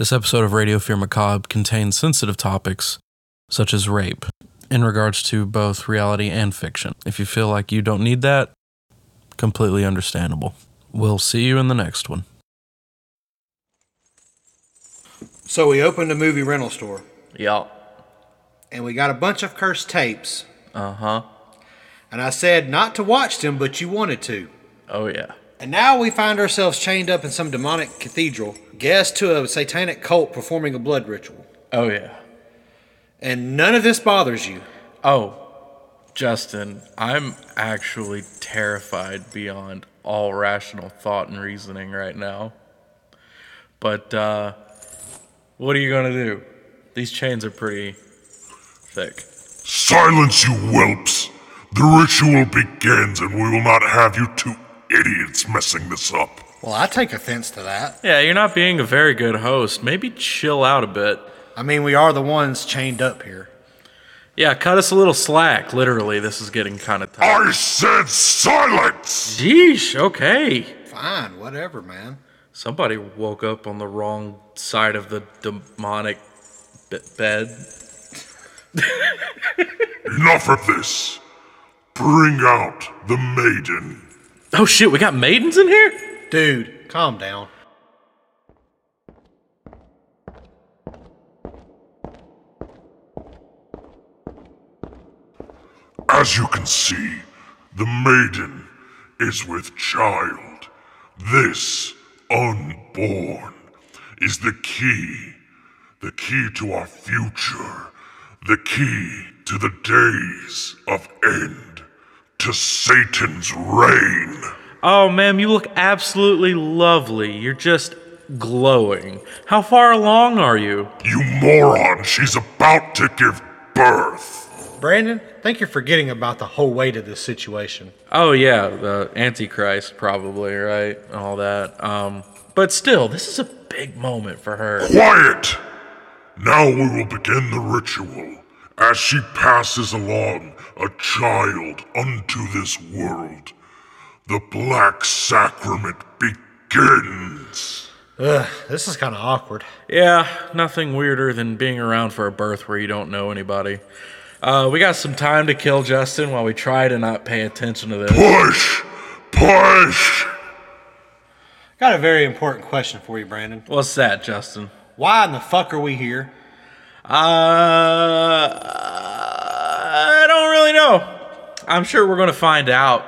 This episode of Radio Fear Macabre contains sensitive topics such as rape in regards to both reality and fiction. If you feel like you don't need that, completely understandable. We'll see you in the next one. So we opened a movie rental store Yeah. and we got a bunch of cursed tapes. Uh huh. And I said not to watch them, but you wanted to. Oh, yeah. And now we find ourselves chained up in some demonic cathedral, guest to a satanic cult performing a blood ritual. Oh, yeah. And none of this bothers you. Oh, Justin, I'm actually terrified beyond all rational thought and reasoning right now. But, uh, what are you gonna do? These chains are pretty thick. Silence, you whelps! The ritual begins, and we will not have you two idiots messing this up. Well, I take offense to that. Yeah, you're not being a very good host. Maybe chill out a bit. I mean, we are the ones chained up here. Yeah, cut us a little slack. Literally, this is getting kind of tough. I said silence! Yeesh, okay. Fine, whatever, man. Somebody woke up on the wrong side of the demonic b- bed. Enough of this. Bring out the maiden. Oh shit, we got maidens in here? Dude, calm down. As you can see, the maiden is with child. This, unborn, is the key. The key to our future. The key to the days of end. To Satan's reign. Oh, ma'am, you look absolutely lovely. You're just glowing. How far along are you? You moron, she's about to give birth. Brandon, I think you're forgetting about the whole weight of this situation. Oh yeah, the Antichrist probably, right? And all that. Um, but still, this is a big moment for her. Quiet! Now we will begin the ritual. As she passes along a child unto this world, the Black Sacrament begins. Ugh, this is kind of awkward. Yeah, nothing weirder than being around for a birth where you don't know anybody. Uh, we got some time to kill Justin while we try to not pay attention to this. Push! Push! Got a very important question for you, Brandon. What's that, Justin? Why in the fuck are we here? Uh, I don't really know. I'm sure we're going to find out.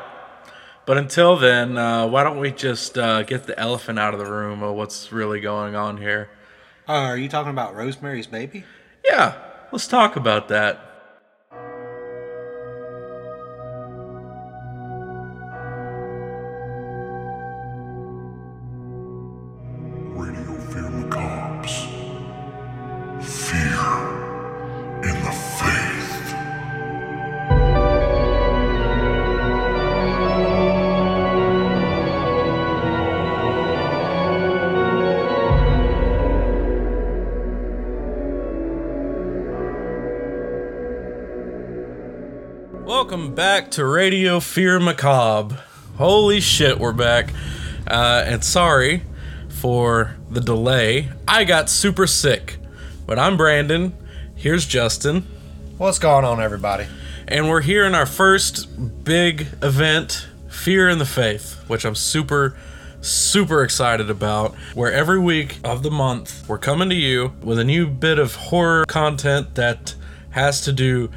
But until then, uh, why don't we just uh, get the elephant out of the room of what's really going on here? Uh, are you talking about Rosemary's Baby? Yeah, let's talk about that. Radio Fear Macabre. Holy shit, we're back. Uh, and sorry for the delay. I got super sick. But I'm Brandon. Here's Justin. What's going on, everybody? And we're here in our first big event, Fear in the Faith, which I'm super, super excited about. Where every week of the month, we're coming to you with a new bit of horror content that has to do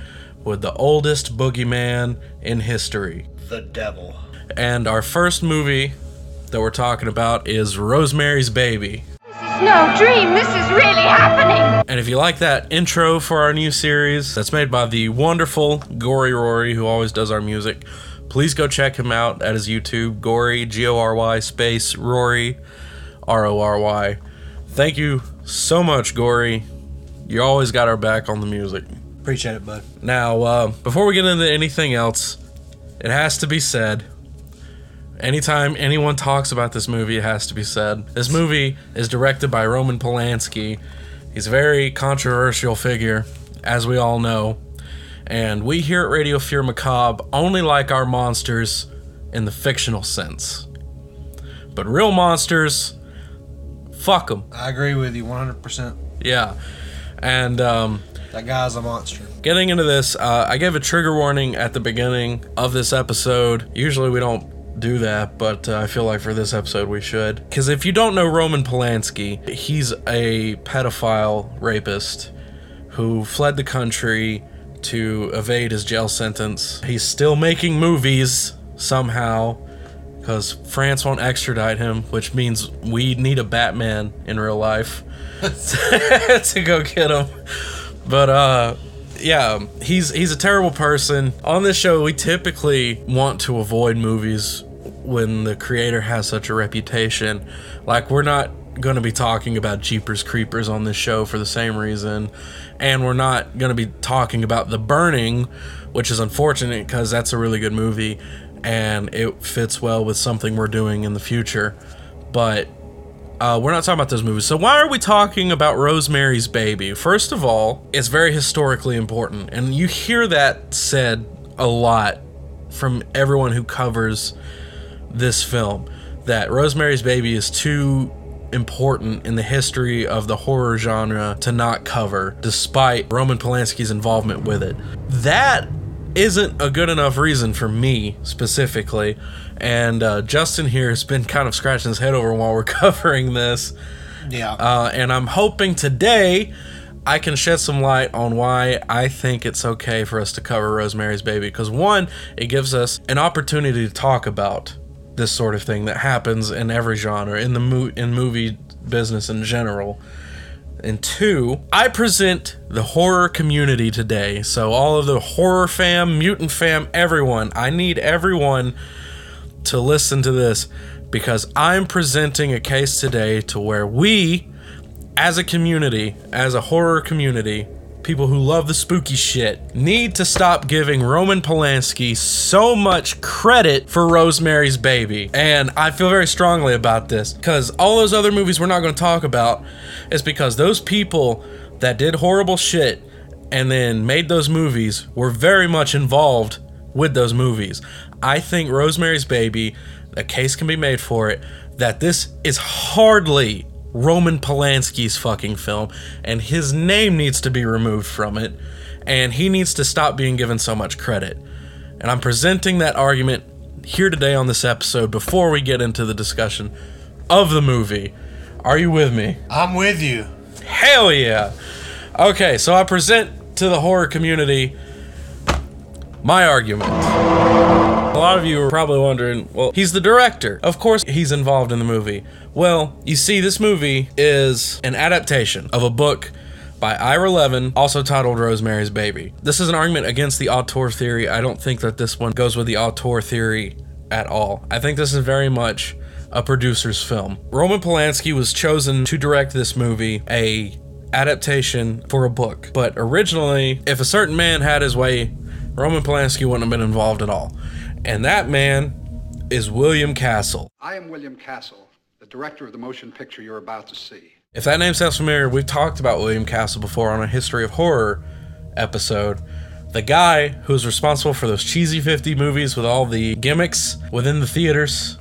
with the oldest boogeyman in history. The devil. And our first movie that we're talking about is Rosemary's Baby. This is no dream, this is really happening! And if you like that intro for our new series that's made by the wonderful Gory Rory, who always does our music, please go check him out at his YouTube, Gory, G O R Y space Rory, R O R Y. Thank you so much, Gory. You always got our back on the music. Appreciate it, bud. Now, uh, before we get into anything else, it has to be said. Anytime anyone talks about this movie, it has to be said. This movie is directed by Roman Polanski. He's a very controversial figure, as we all know. And we here at Radio Fear Macabre only like our monsters in the fictional sense. But real monsters Fuck them. I agree with you 100%. Yeah. And um, That guy's a monster. getting into this, uh, I gave a trigger warning at the beginning of this episode. Usually we don't do that, but uh, I feel like for this episode we should. Because if you don't know Roman Polanski, he's a pedophile rapist who fled the country to evade his jail sentence. He's still making movies somehow because France won't extradite him, which means we need a Batman in real life to go get him. But uh yeah, he's he's a terrible person. On this show, we typically want to avoid movies when the creator has such a reputation. Like we're not going to be talking about Jeepers Creepers on this show for the same reason, and we're not going to be talking about The Burning, which is unfortunate because that's a really good movie and it fits well with something we're doing in the future. But uh, we're not talking about those movies. So why are we talking about Rosemary's Baby? First of all, it's very historically important, and you hear that said a lot from everyone who covers this film that Rosemary's Baby is too important in the history of the horror genre to not cover, despite Roman Polanski's involvement with it. That isn't a good enough reason for me specifically. And uh, Justin here has been kind of scratching his head over while we're covering this. Yeah. Uh, and I'm hoping today I can shed some light on why I think it's okay for us to cover Rosemary's Baby. Because, one, it gives us an opportunity to talk about this sort of thing that happens in every genre, in the mo- in movie business in general. And two, I present the horror community today. So, all of the horror fam, mutant fam, everyone, I need everyone to listen to this because I'm presenting a case today to where we, as a community, as a horror community, people who love the spooky shit, need to stop giving Roman Polanski so much credit for Rosemary's Baby. And I feel very strongly about this because all those other movies we're not going to talk about is because those people that did horrible shit and then made those movies were very much involved with those movies. I think Rosemary's Baby, a case can be made for it that this is hardly Roman Polanski's fucking film, and his name needs to be removed from it, and he needs to stop being given so much credit. And I'm presenting that argument here today on this episode before we get into the discussion of the movie. Are you with me? I'm with you. Hell yeah. Okay, so I present to the horror community my argument. A lot of you are probably wondering, well, he's the director. Of course, he's involved in the movie. Well, you see, this movie is an adaptation of a book by Ira Levin, also titled Rosemary's Baby. This is an argument against the auteur theory. I don't think that this one goes with the auteur theory at all. I think this is very much a producer's film. Roman Polanski was chosen to direct this movie, a adaptation for a book. But originally, if a certain man had his way, Roman Polanski wouldn't have been involved at all. And that man is William Castle. I am William Castle, the director of the motion picture you're about to see. If that name sounds familiar, we've talked about William Castle before on a History of Horror episode. The guy who's responsible for those cheesy 50 movies with all the gimmicks within the theaters,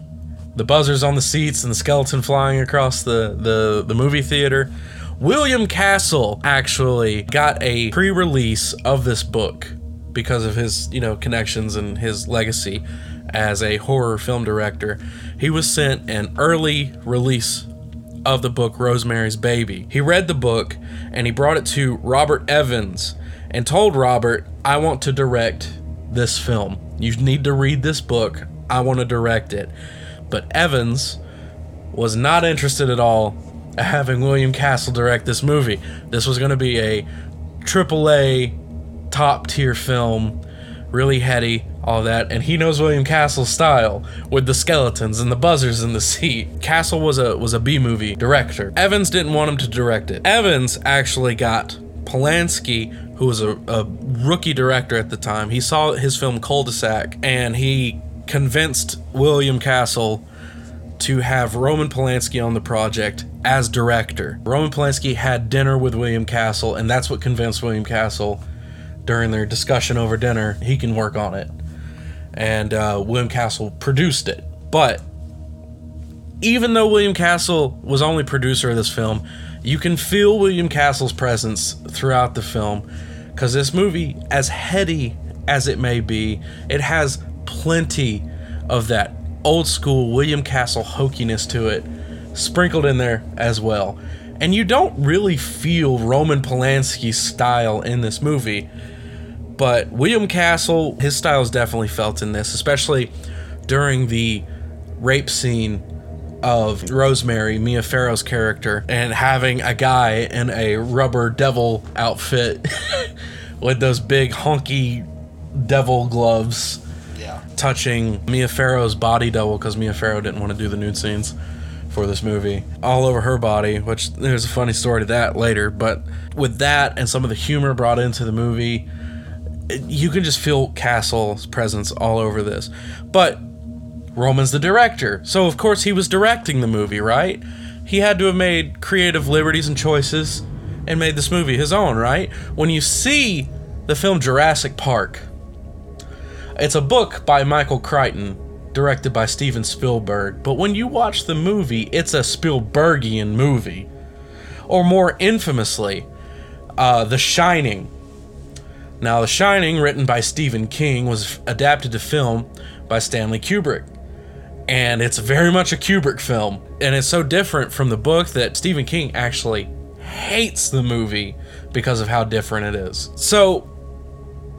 the buzzers on the seats and the skeleton flying across the, the, the movie theater. William Castle actually got a pre-release of this book because of his, you know, connections and his legacy as a horror film director. He was sent an early release of the book Rosemary's Baby. He read the book and he brought it to Robert Evans and told Robert, I want to direct this film. You need to read this book. I want to direct it. But Evans was not interested at all at having William Castle direct this movie. This was going to be a triple A top tier film, really heady, all that. And he knows William Castle's style with the skeletons and the buzzers in the seat. Castle was a was a B movie director. Evans didn't want him to direct it. Evans actually got Polanski, who was a, a rookie director at the time. He saw his film Cul-de-sac and he convinced William Castle to have Roman Polanski on the project as director. Roman Polanski had dinner with William Castle, and that's what convinced William Castle during their discussion over dinner he can work on it. And uh, William Castle produced it. But even though William Castle was only producer of this film, you can feel William Castle's presence throughout the film because this movie, as heady as it may be, it has plenty of that old school William Castle hokiness to it sprinkled in there as well. And you don't really feel Roman Polanski's style in this movie, but William Castle, his style is definitely felt in this, especially during the rape scene of Rosemary, Mia Farrow's character, and having a guy in a rubber devil outfit with those big honky devil gloves Yeah. touching Mia Farrow's body double because Mia Farrow didn't want to do the nude scenes for this movie all over her body, which there's a funny story to that later. But with that and some of the humor brought into the movie, you can just feel Castle's presence all over this. But Roman's the director, so of course he was directing the movie, right? He had to have made creative liberties and choices and made this movie his own, right? When you see the film Jurassic Park, it's a book by Michael Crichton, directed by Steven Spielberg, but when you watch the movie, it's a Spielbergian movie. Or more infamously, uh, The Shining. Now, The Shining, written by Stephen King, was adapted to film by Stanley Kubrick. And it's very much a Kubrick film. And it's so different from the book that Stephen King actually hates the movie because of how different it is. So,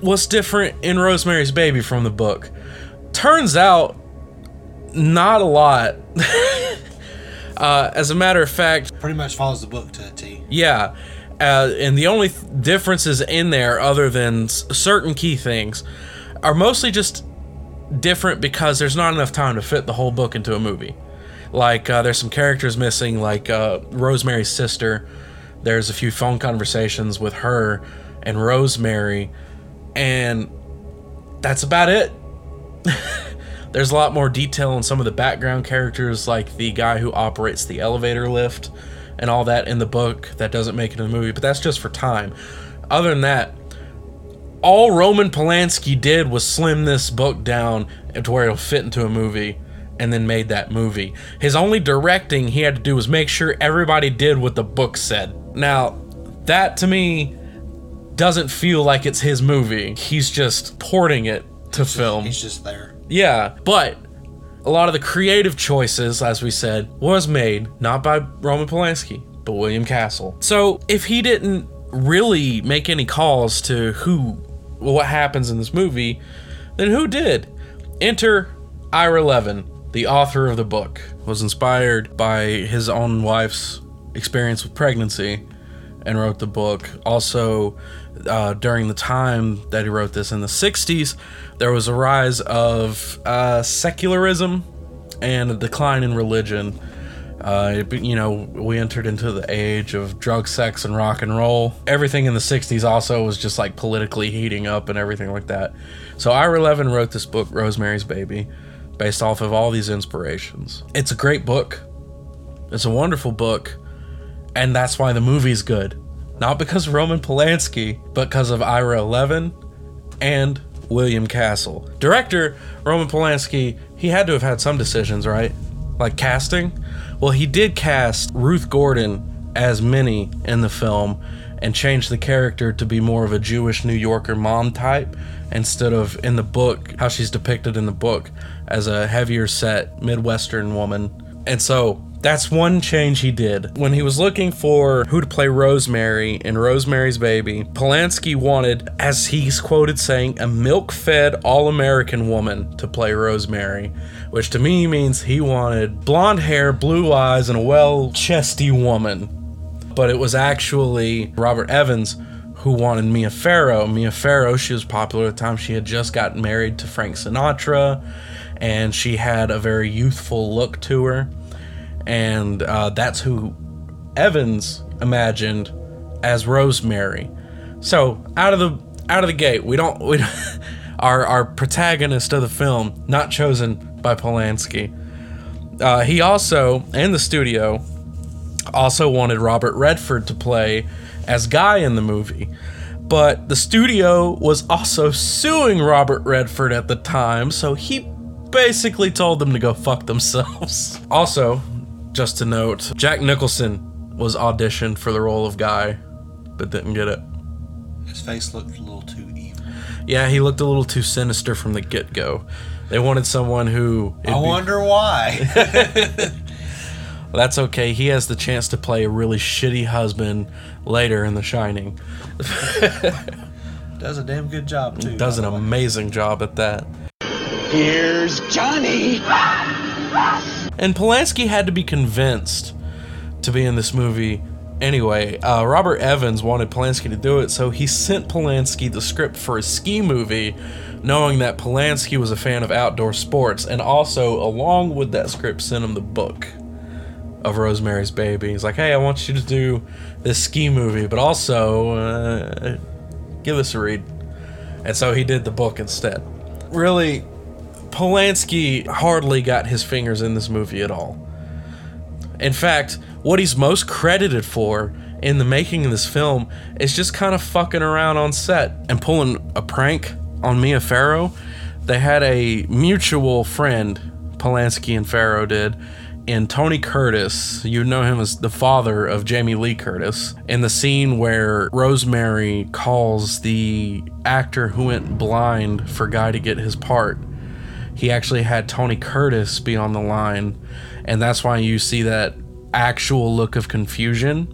what's different in Rosemary's Baby from the book? Turns out, not a lot. uh, as a matter of fact, Pretty much follows the book to a T. yeah. Uh, and the only th- differences in there, other than s- certain key things, are mostly just different because there's not enough time to fit the whole book into a movie. Like, uh, there's some characters missing, like uh, Rosemary's sister. There's a few phone conversations with her and Rosemary, and that's about it. There's a lot more detail on some of the background characters, like the guy who operates the elevator lift and all that in the book that doesn't make it in the movie, but that's just for time. Other than that, all Roman Polanski did was slim this book down to where it'll fit into a movie and then made that movie. His only directing he had to do was make sure everybody did what the book said. Now, that to me doesn't feel like it's his movie. He's just porting it to film. He's just there. Yeah, but a lot of the creative choices, as we said, was made not by Roman Polanski, but William Castle. So if he didn't really make any calls to who, what happens in this movie, then who did? Enter Ira Levin, the author of the book, was inspired by his own wife's experience with pregnancy and wrote the book. Also, uh, during the time that he wrote this in the 60s, there was a rise of uh, secularism and a decline in religion. Uh, you know, we entered into the age of drug, sex, and rock and roll. Everything in the 60s also was just like politically heating up and everything like that. So, Ira Levin wrote this book, Rosemary's Baby, based off of all these inspirations. It's a great book, it's a wonderful book and that's why the movie's good. Not because Roman Polanski, but because of Ira Levin and William Castle. Director Roman Polanski, he had to have had some decisions, right? Like casting? Well, he did cast Ruth Gordon as Minnie in the film and changed the character to be more of a Jewish New Yorker mom type instead of in the book, how she's depicted in the book as a heavier set Midwestern woman. And so that's one change he did. When he was looking for who to play Rosemary in Rosemary's Baby, Polanski wanted, as he's quoted saying, a milk fed all American woman to play Rosemary, which to me means he wanted blonde hair, blue eyes, and a well chesty woman. But it was actually Robert Evans who wanted Mia Farrow. Mia Farrow, she was popular at the time. She had just gotten married to Frank Sinatra, and she had a very youthful look to her and uh, that's who Evans imagined as Rosemary. So out of the out of the gate, we don't we our our protagonist of the film not chosen by Polanski. Uh, he also and the studio also wanted Robert Redford to play as Guy in the movie. But the studio was also suing Robert Redford at the time, so he basically told them to go fuck themselves. Also, Just to note, Jack Nicholson was auditioned for the role of Guy, but didn't get it. His face looked a little too evil. Yeah, he looked a little too sinister from the get go. They wanted someone who. I it'd be- wonder why. That's okay. He has the chance to play a really shitty husband later in The Shining. Does a damn good job too. Does an way. amazing job at that. Here's Johnny. And Polanski had to be convinced to be in this movie anyway. Uh, Robert Evans wanted Polanski to do it, so he sent Polanski the script for a ski movie, knowing that Polanski was a fan of outdoor sports, and also, along with that script, sent him the book of Rosemary's Baby. He's like, hey, I want you to do this ski movie, but also uh, give this a read. And so he did the book instead. Really, Polanski hardly got his fingers in this movie at all. In fact, what he's most credited for in the making of this film is just kind of fucking around on set and pulling a prank on Mia Farrow. They had a mutual friend, Polanski and Farrow did, in Tony Curtis. You know him as the father of Jamie Lee Curtis. In the scene where Rosemary calls the actor who went blind for Guy to get his part he actually had Tony Curtis be on the line, and that's why you see that actual look of confusion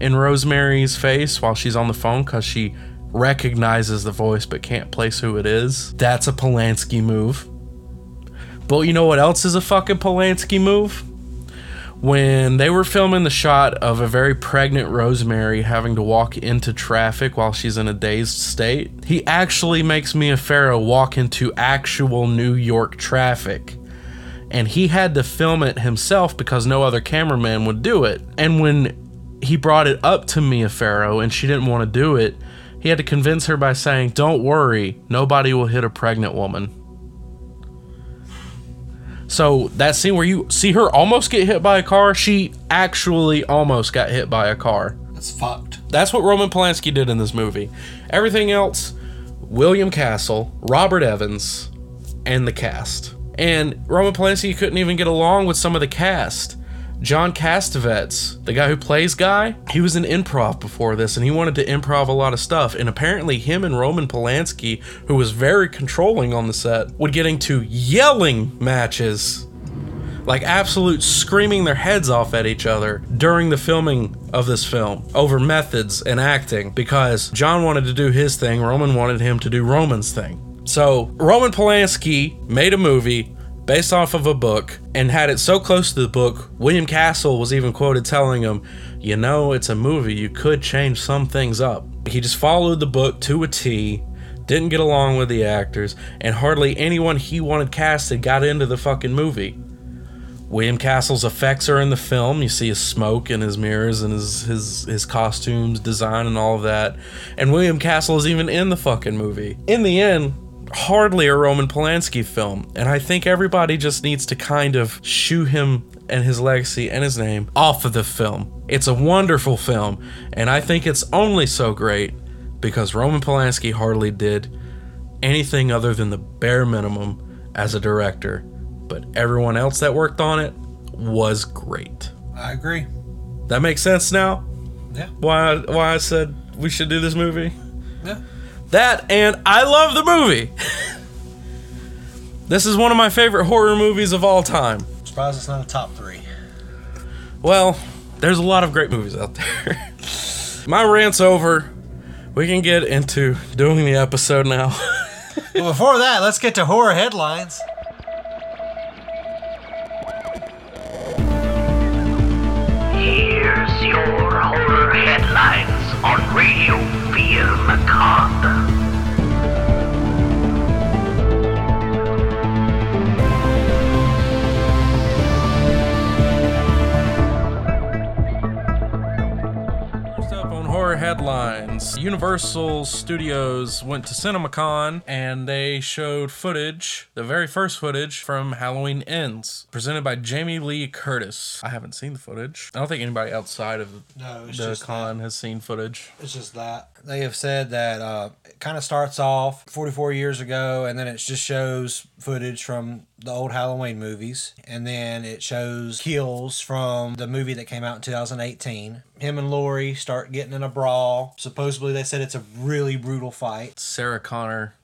in Rosemary's face while she's on the phone because she recognizes the voice but can't place who it is. That's a Polanski move. But you know what else is a fucking Polanski move? When they were filming the shot of a very pregnant Rosemary having to walk into traffic while she's in a dazed state, he actually makes Mia Farrow walk into actual New York traffic. And he had to film it himself because no other cameraman would do it. And when he brought it up to Mia Farrow and she didn't want to do it, he had to convince her by saying, Don't worry, nobody will hit a pregnant woman. So that scene where you see her almost get hit by a car, she actually almost got hit by a car. That's fucked. That's what Roman Polanski did in this movie. Everything else, William Castle, Robert Evans, and the cast. And Roman Polanski couldn't even get along with some of the cast. John Cassavetes, the guy who plays Guy, he was in improv before this and he wanted to improv a lot of stuff. And apparently, him and Roman Polanski, who was very controlling on the set, would get into yelling matches like absolute screaming their heads off at each other during the filming of this film over methods and acting because John wanted to do his thing, Roman wanted him to do Roman's thing. So, Roman Polanski made a movie based off of a book and had it so close to the book, William Castle was even quoted telling him, You know, it's a movie, you could change some things up. He just followed the book to a T, didn't get along with the actors, and hardly anyone he wanted casted got into the fucking movie. William Castle's effects are in the film. You see his smoke and his mirrors and his his his costumes, design, and all of that. And William Castle is even in the fucking movie. In the end, hardly a Roman Polanski film, and I think everybody just needs to kind of shoo him and his legacy and his name off of the film. It's a wonderful film, and I think it's only so great because Roman Polanski hardly did anything other than the bare minimum as a director, but everyone else that worked on it was great. I agree. That makes sense now? Yeah. Why why I said we should do this movie? Yeah. That and I love the movie. this is one of my favorite horror movies of all time. Surprised it's not a top three. Well, there's a lot of great movies out there. my rant's over. We can get into doing the episode now. But before that, let's get to horror headlines. Here's your horror headlines on Radio Fear Macabre. First up on horror headlines, Universal Studios went to CinemaCon and they showed footage, the very first footage from Halloween Ends, presented by Jamie Lee Curtis. I haven't seen the footage. I don't think anybody outside of No, the just con has seen footage. It's just that. They have said that uh, it kind of starts off 44 years ago, and then it just shows footage from the old Halloween movies, and then it shows kills from the movie that came out in 2018. Him and Laurie start getting in a brawl. Supposedly, they said it's a really brutal fight. Sarah Connor,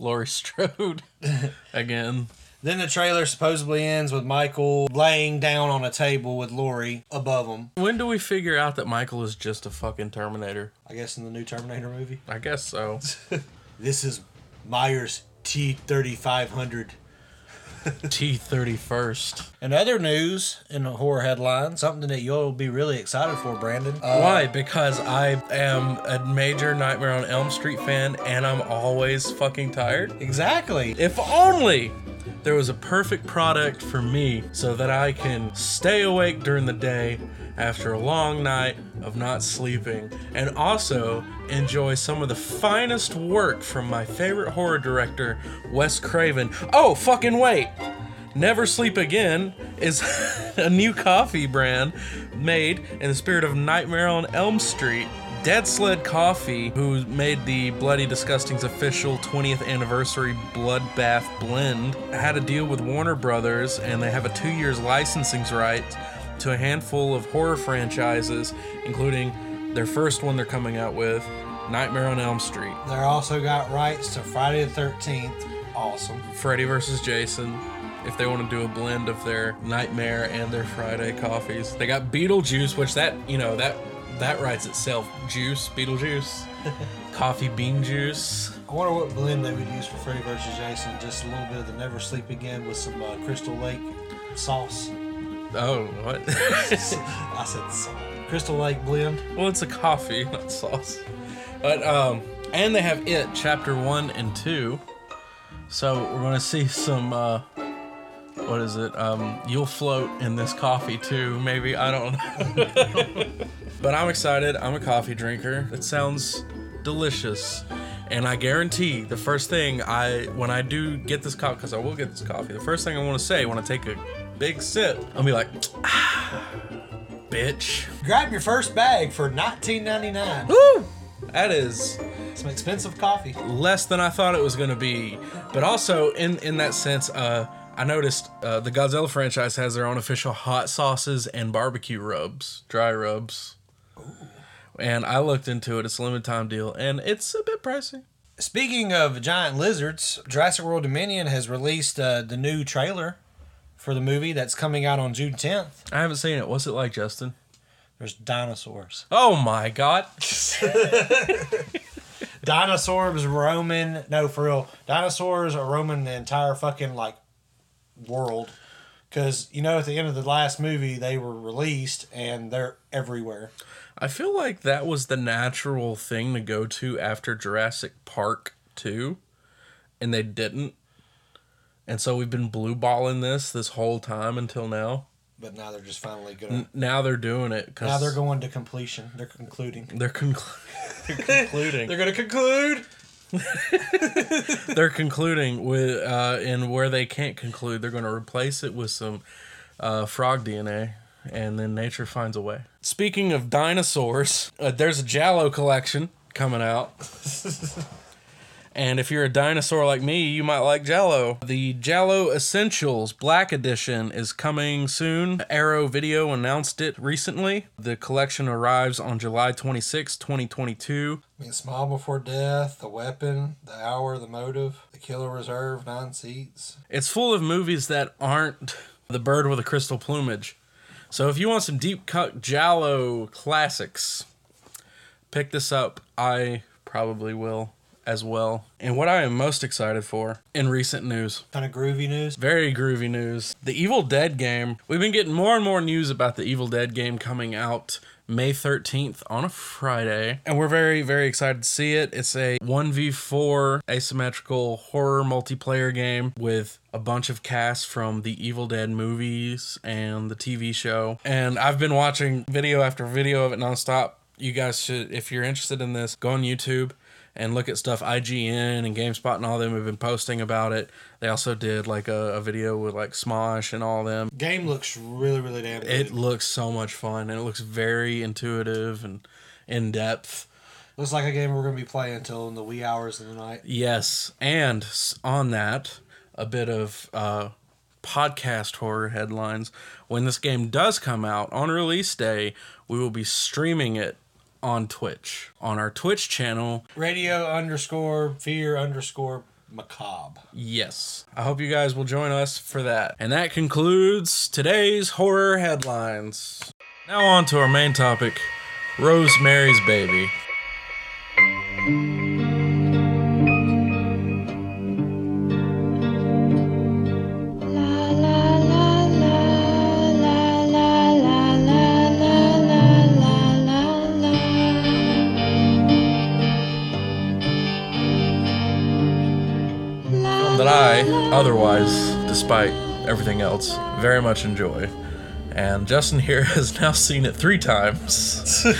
Laurie Strode again. Then the trailer supposedly ends with Michael laying down on a table with Laurie above him. When do we figure out that Michael is just a fucking Terminator? I guess in the new Terminator movie. I guess so. This is Myers T3500. T thirty first. In other news, in the horror headline, something that you'll be really excited for, Brandon. Uh, Why? Because I am a major Nightmare on Elm Street fan, and I'm always fucking tired. Exactly. If only there was a perfect product for me so that I can stay awake during the day after a long night of not sleeping and also enjoy some of the finest work from my favorite horror director, Wes Craven. Oh, fucking wait! Never Sleep Again is a new coffee brand made in the spirit of Nightmare on Elm Street. Dead Sled Coffee, who made the Bloody Disgusting's official 20th anniversary Bloodbath blend, had a deal with Warner Brothers and they have a two years licensing right to a handful of horror franchises, including their first one they're coming out with, Nightmare on Elm Street, They're also got rights to Friday the 13th. Awesome. Freddy vs. Jason. If they want to do a blend of their Nightmare and their Friday coffees, they got Beetlejuice, which that you know that that writes itself. Juice, Beetlejuice, coffee bean juice. I wonder what blend they would use for Freddy vs. Jason. Just a little bit of the Never Sleep Again with some uh, Crystal Lake sauce. Oh, what? I said sauce. Crystal Lake blend. well, it's a coffee, not sauce. But um, and they have it chapter one and two. So we're gonna see some. Uh, what is it? Um, you'll float in this coffee too. Maybe I don't know. but I'm excited. I'm a coffee drinker. It sounds delicious. And I guarantee the first thing I, when I do get this coffee, because I will get this coffee, the first thing I want to say when I take a big sip, I'll be like, ah, bitch. Grab your first bag for $19.99. Woo! That is Some expensive coffee. less than I thought it was going to be. But also, in in that sense, uh, I noticed uh, the Godzilla franchise has their own official hot sauces and barbecue rubs, dry rubs. And I looked into it. It's a limited time deal, and it's a bit pricey. Speaking of giant lizards, Jurassic World Dominion has released uh, the new trailer for the movie that's coming out on June 10th. I haven't seen it. What's it like, Justin? There's dinosaurs. Oh my god! Dinosaurs roaming. No, for real. Dinosaurs are roaming the entire fucking like world. Because you know, at the end of the last movie, they were released and they're everywhere. I feel like that was the natural thing to go to after Jurassic Park 2, and they didn't. And so we've been blue balling this this whole time until now. But now they're just finally gonna. N- now they're doing it because now they're going to completion. They're concluding. They're, conclu- they're concluding. They're gonna conclude. they're concluding with uh, and where they can't conclude, they're going to replace it with some uh, frog DNA, and then nature finds a way. Speaking of dinosaurs, uh, there's a Giallo collection coming out. And if you're a dinosaur like me, you might like Jello. The Giallo Essentials Black Edition is coming soon. Arrow Video announced it recently. The collection arrives on July 26, 2022. I mean, Smile Before Death, The Weapon, The Hour, The Motive, The Killer Reserve, Nine Seats. It's full of movies that aren't The Bird with a Crystal Plumage. So if you want some deep cut Giallo classics, pick this up. I probably will as well. And what I am most excited for in recent news Kind of groovy news. very groovy news. The Evil Dead game. We've been getting more and more news about the Evil Dead game coming out May 13th on a Friday. And we're very, very excited to see it. It's a 1v4 asymmetrical horror multiplayer game with a bunch of cast from the Evil Dead movies and the TV show. And I've been watching video after video of it nonstop. You guys should, if you're interested in this, go on YouTube and look at stuff IGN and GameSpot and all them have been posting about it. They also did like a, a video with like Smosh and all them. Game looks really, really damn good. It looks so much fun and it looks very intuitive and in depth. Looks like a game we're going to be playing until in the wee hours of the night. Yes, and on that, a bit of uh, podcast horror headlines. When this game does come out on release day, we will be streaming it on Twitch on our Twitch channel. Radio underscore fear underscore macabre. Yes, I hope you guys will join us for that. And that concludes today's horror headlines. Now on to our main topic, Rosemary's Baby. Otherwise, despite everything else, very much enjoy. And Justin here has now seen it three times.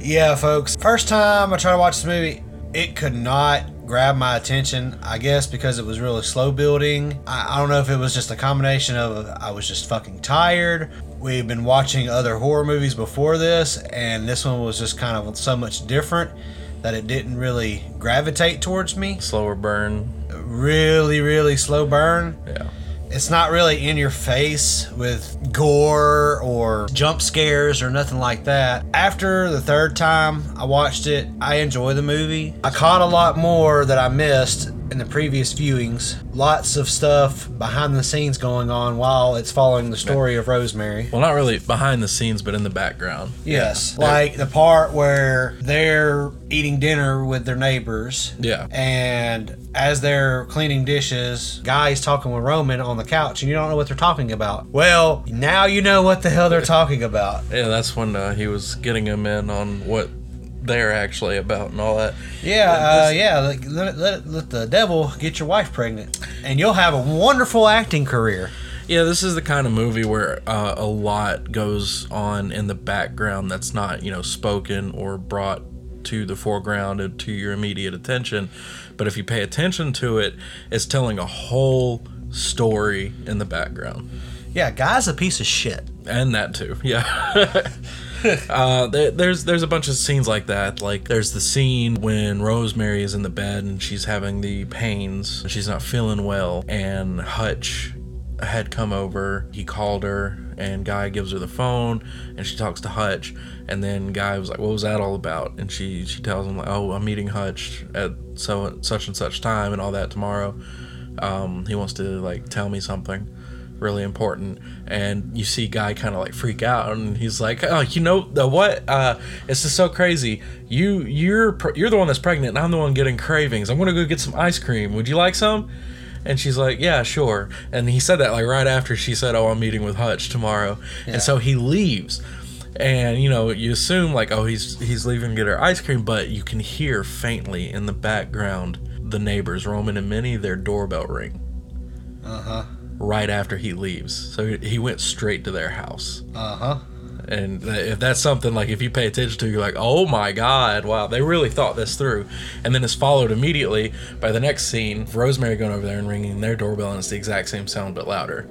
Yeah, folks. First time I tried to watch this movie, it could not grab my attention. I guess because it was really slow building. I, I don't know if it was just a combination of I was just fucking tired. We've been watching other horror movies before this, and this one was just kind of so much different that it didn't really gravitate towards me. Slower burn. Really, really slow burn. Yeah. It's not really in your face with gore or jump scares or nothing like that. After the third time I watched it, I enjoy the movie. I caught a lot more that I missed in the previous viewings. Lots of stuff behind the scenes going on while it's following the story of Rosemary. Well, not really behind the scenes, but in the background. Yes. Like the part where they're eating dinner with their neighbors. Yeah. And as they're cleaning dishes, guys talking with Roman on the couch, and you don't know what they're talking about. Well, now you know what the hell they're talking about. Yeah, that's when uh, he was getting him in on what they're actually about and all that. Yeah, uh, yeah. Let, let, let, let the devil get your wife pregnant, and you'll have a wonderful acting career. Yeah, this is the kind of movie where uh, a lot goes on in the background that's not, you know, spoken or brought to the foreground and to your immediate attention. But if you pay attention to it, it's telling a whole story in the background. Yeah, guy's a piece of shit. And that too, yeah. uh, there, there's there's a bunch of scenes like that. Like there's the scene when Rosemary is in the bed and she's having the pains. She's not feeling well, and Hutch had come over. He called her, and Guy gives her the phone, and she talks to Hutch. And then Guy was like, "What was that all about?" And she she tells him like, "Oh, I'm meeting Hutch at so such and such time and all that tomorrow. Um, he wants to like tell me something." Really important. And you see guy kind of like freak out and he's like oh you know the what? Uh it's just so crazy. You you're you're the one that's pregnant and i'm the one getting cravings. I'm gonna go get some ice cream. Would you like some? And she's like yeah sure. And he said that like right after she said oh i'm meeting with hutch tomorrow. And so he leaves. And you know you assume like oh he's he's leaving to get her ice cream but you can hear faintly in the background the neighbors roman and minnie their doorbell ring. Uh-huh. Right after he leaves. So he went straight to their house. Uh-huh. And if that's something like if you pay attention to, you're like, oh my god, wow, they really thought this through. And then it's followed immediately by the next scene, of Rosemary going over there and ringing their doorbell, and it's the exact same sound but louder.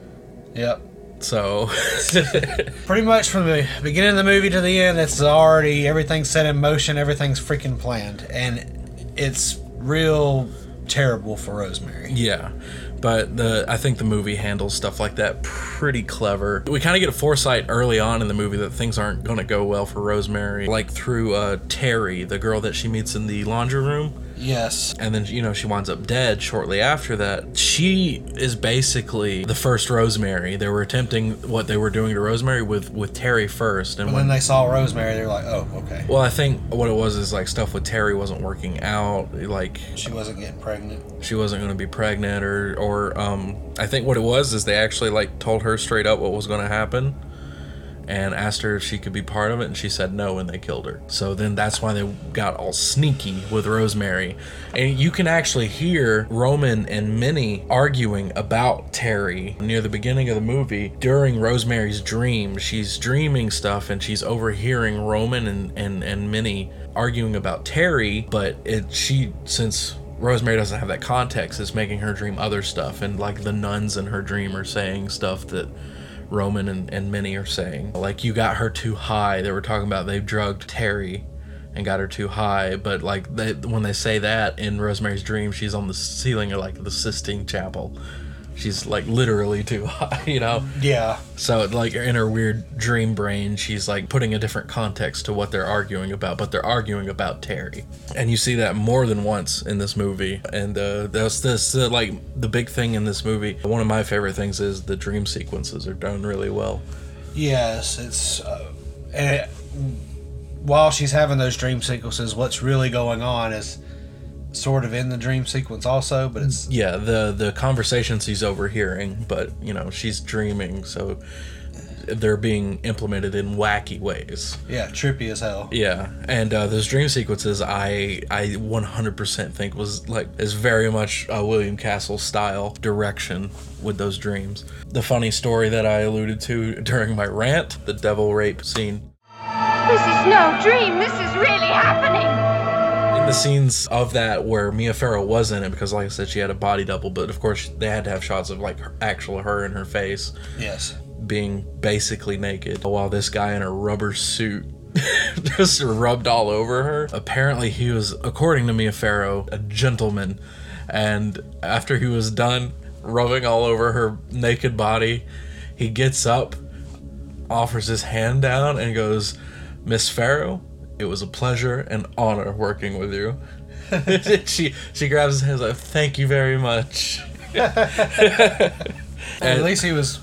Yep. So Pretty much from the beginning of the movie to the end, it's already everything's set in motion, everything's freaking planned, and it's real terrible for Rosemary. Yeah. But the I think the movie handles stuff like that pretty clever. We kind of get a foresight early on in the movie that things aren't going to go well for Rosemary, like through uh, Terry, the girl that she meets in the laundry room. Yes. and then you know she winds up dead shortly after that she is basically the first rosemary they were attempting what they were doing to rosemary with with terry first and But when then they saw Rosemary, they're like, oh, okay. well i think what it was is like stuff with terry wasn't working out like She wasn't getting pregnant. she wasn't going to be pregnant or or um i think what it was is they actually like told her straight up what was going to happen and asked her if she could be part of it and she said no and they killed her so then that's why they got all sneaky with rosemary and you can actually hear roman and minnie arguing about terry near the beginning of the movie during rosemary's dream she's dreaming stuff and she's overhearing roman and and, and minnie arguing about terry but it she since Rosemary doesn't have that context. It's making her dream other stuff, and like the nuns in her dream are saying stuff that Roman and, and are saying. Like, you got her too high. They were talking about they've drugged Terry and got her too high. But like they, when they say that in Rosemary's Dream, she's on the ceiling of like the Sistine Chapel. She's like literally too high, you know. Yeah. So like in her weird dream brain, she's like putting a different context to what they're arguing about, but they're arguing about Terry, and you see that more than once in this movie. And uh, that's this uh, like the big thing in this movie. One of my favorite things is the dream sequences are done really well. Yes, it's uh, and it, while she's having those dream sequences, what's really going on is sort of in the dream sequence also, but it's Yeah, the the conversations he's overhearing, but you know she's dreaming, so they're being implemented in wacky ways. yeah, trippy as hell. Yeah, and uh, those dream sequences, I I 100% think was like is very much a William Castle style direction with those dreams. The funny story that I alluded to during my rant, the devil rape scene. This is no dream. This is really happening. The scenes of that where Mia Farrow was in it, because like I said, she had a body double, but of course they had to have shots of like her, actual her in her face Yes. being basically naked, while this guy in a rubber suit just rubbed all over her. Apparently, he was, according to Mia Farrow, a gentleman, and after he was done rubbing all over her naked body, he gets up, offers his hand down, and goes, "Miss Farrow." It was a pleasure and honor working with you. she she grabs his hands like, "Thank you very much." at least he was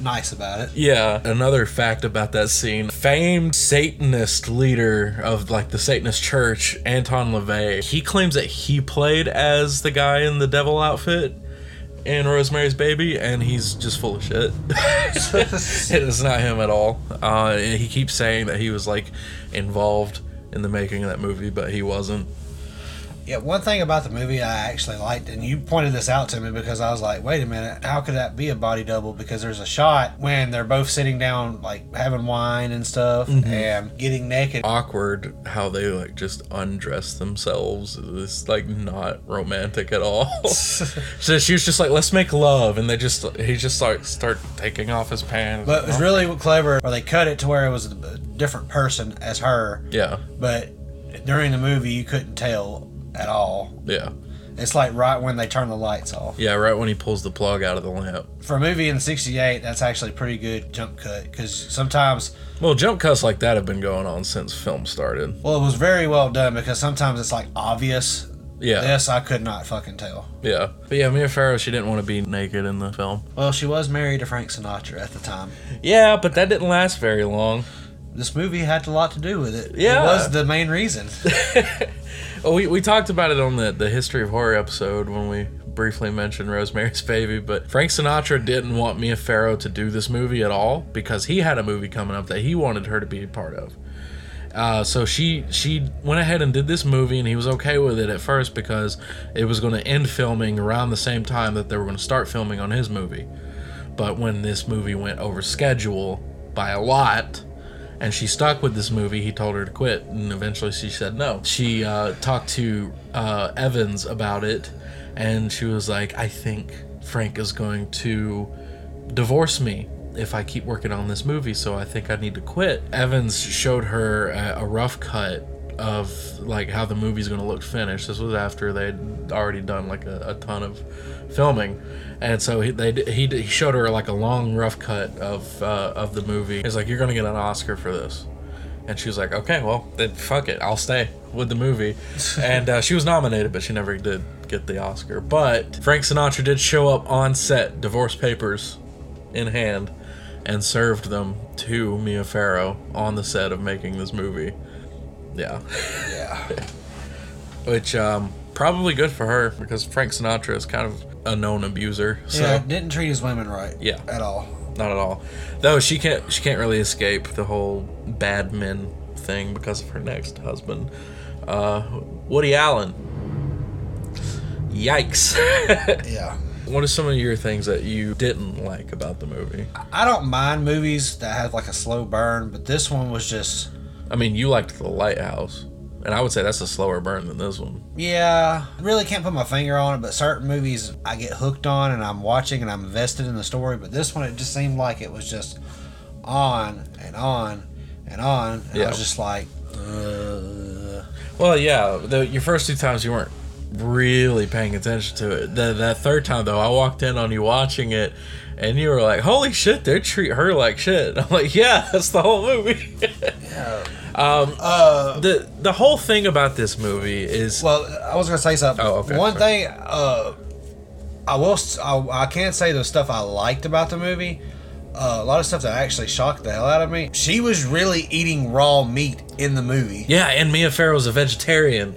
nice about it. Yeah, another fact about that scene famed Satanist leader of like the Satanist church, Anton LaVey, he claims that he played as the guy in the devil outfit in Rosemary's Baby, and he's just full of shit. it is not him at all. Uh, he keeps saying that he was like involved in the making of that movie, but he wasn't. Yeah, one thing about the movie I actually liked, and you pointed this out to me because I was like, wait a minute, how could that be a body double? Because there's a shot when they're both sitting down, like having wine and stuff, mm-hmm. and getting naked. Awkward how they like just undress themselves. It's like not romantic at all. so she was just like, "Let's make love," and they just he just like start taking off his pants. But it was really clever where they cut it to where it was a different person as her, yeah, but during the movie you couldn't tell at all. yeah, It's like right when they turn the lights off. yeah. Right when he pulls the plug out of the lamp. For a movie in '68, that's actually a pretty good jump cut because sometimes, Well, jump cuts like that have been going on since film started. well, it was very well done because sometimes it's like obvious. Yeah, This I could not fucking tell. yeah. But yeah, Mia Farrow, she didn't want to be naked in the film. Well, she was married to Frank Sinatra at the time. Yeah, but that didn't last very long. This movie had a lot to do with it. Yeah. It was the main reason. Oh, we, we talked about it on the, the history of horror episode when we briefly mentioned Rosemary's Baby, but Frank Sinatra didn't want Mia Farrow to do this movie at all because he had a movie coming up that he wanted her to be a part of. Uh, so she she went ahead and did this movie, and he was okay with it at first because it was going to end filming around the same time that they were going to start filming on his movie. But when this movie went over schedule by a lot, and she stuck with this movie, he told her to quit, and eventually she said no. She uh, talked to uh, Evans about it, and she was like, "I think Frank is going to divorce me if I keep working on this movie, so I think I need to quit." Evans showed her a, a rough cut of like how the movie's going to look finished. This was after they'd already done like a, a ton of filming, and so he they he, he showed her like a long rough cut of uh, of the movie. He's like, "You're going to get an Oscar for this." And she was like, okay, well, then fuck it. I'll stay with the movie. and uh, she was nominated, but she never did get the Oscar. But Frank Sinatra did show up on set, divorce papers in hand, and served them to Mia Farrow on the set of making this movie. Yeah. yeah. Which, um, probably good for her because Frank Sinatra is kind of a known abuser. So, yeah, didn't treat his women right. Yeah. At all. not at all. Though she can't she can't really escape the whole bad men thing because of her next husband, uh, Woody Allen. Yikes! Yeah. what are some of your things that you didn't like about the movie? I don't mind movies that have like a slow burn, but this one was just I mean, you liked The Lighthouse, and I would say that's a slower burn than this one. yeah, really can't put my finger on it, but certain movies I get hooked on and I'm watching and I'm invested in the story, but this one it just seemed like it was just on and on and on and I was just like uh, Well, yeah, the, your first two times you weren't really paying attention to it. The, that third time though, I walked in on you watching it, and you were like, "Holy shit, they treat her like shit." I'm like, "Yeah, that's the whole movie." yeah. um, Uh, the the whole thing about this movie is Well, I was gonna say something. Oh, okay, One sorry. thing, uh, I will. I, I can't say the stuff I liked about the movie. Uh, a lot of stuff that actually shocked the hell out of me. She was really eating raw meat in the movie. yeah, and Mia Farrow's a vegetarian.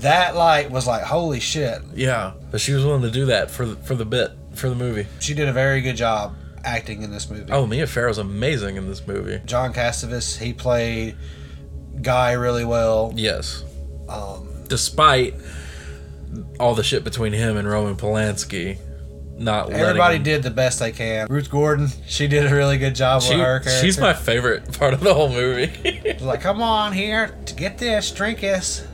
That like was like holy shit. Yeah, but she was willing to do that for the, for the bit for the movie. She did a very good job acting in this movie. Oh, Mia Farrow's amazing in this movie. John Cassavetes, he played Guy really well. Yes, Um, despite all the shit between him and Roman Polanski, not everybody him- did the best they can. Ruth Gordon, she did a really good job She, with her character. she's my favorite part of the whole movie. like, come on here to get this, drink this.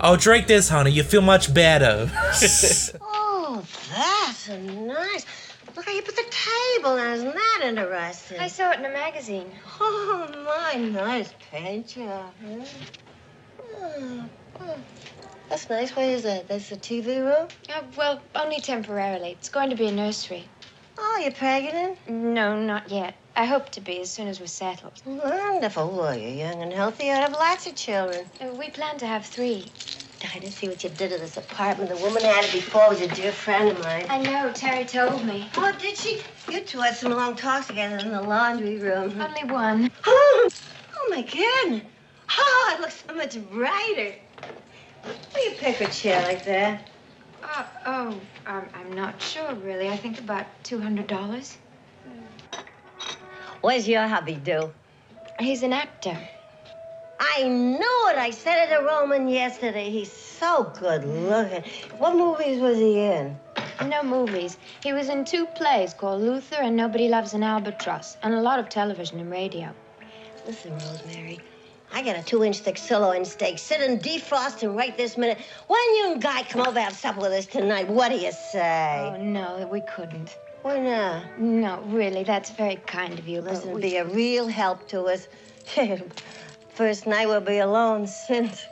oh, drink this, honey. You feel much better. A nice. Look how you put the table on. Isn't that interesting? I saw it in a magazine. Oh, my nice paint job. Oh, oh. That's nice. What is that? That's the TV room? Uh, well, only temporarily. It's going to be a nursery. Oh, you're pregnant? No, not yet. I hope to be as soon as we're settled. Wonderful. Well, you're young and healthy. You'll have lots of children. Uh, we plan to have three. I didn't see what you did to this apartment. The woman had it before was a dear friend of mine. I know, Terry told me. Oh, did she? You two had some long talks together in the laundry room. Only one. Oh, oh my goodness. Oh, it looks so much brighter. Do you pick a chair like that? Uh, oh, um, I'm not sure, really. I think about $200. Where's your hubby do? He's an actor. I knew it. I said it to Roman yesterday. He's so good looking. What movies was he in? No movies. He was in two plays called Luther and Nobody Loves an Albatross, and a lot of television and radio. Listen, Rosemary. I got a two-inch thick sirloin steak sitting defrosting right this minute. Why don't you and Guy come over and have supper with us tonight? What do you say? Oh, no, we couldn't. Why not? No, really, that's very kind of you. but Listen, we- be a real help to us. First night we'll be alone since.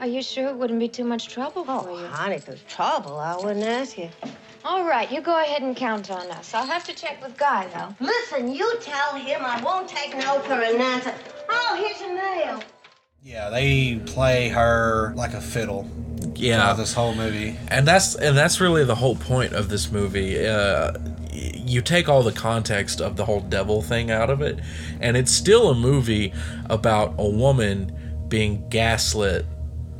Are you sure it wouldn't be too much trouble for Oh, honey, if there's trouble, I wouldn't ask you. All right, you go ahead and count on us. I'll have to check with Guy, though. Listen, you tell him I won't take no for an answer. Oh, here's your mail. Yeah, they play her like a fiddle. yeah, this whole movie. and that's and that's really the whole point of this movie. Uh, y- you take all the context of the whole devil thing out of it, and it's still a movie about a woman being gaslit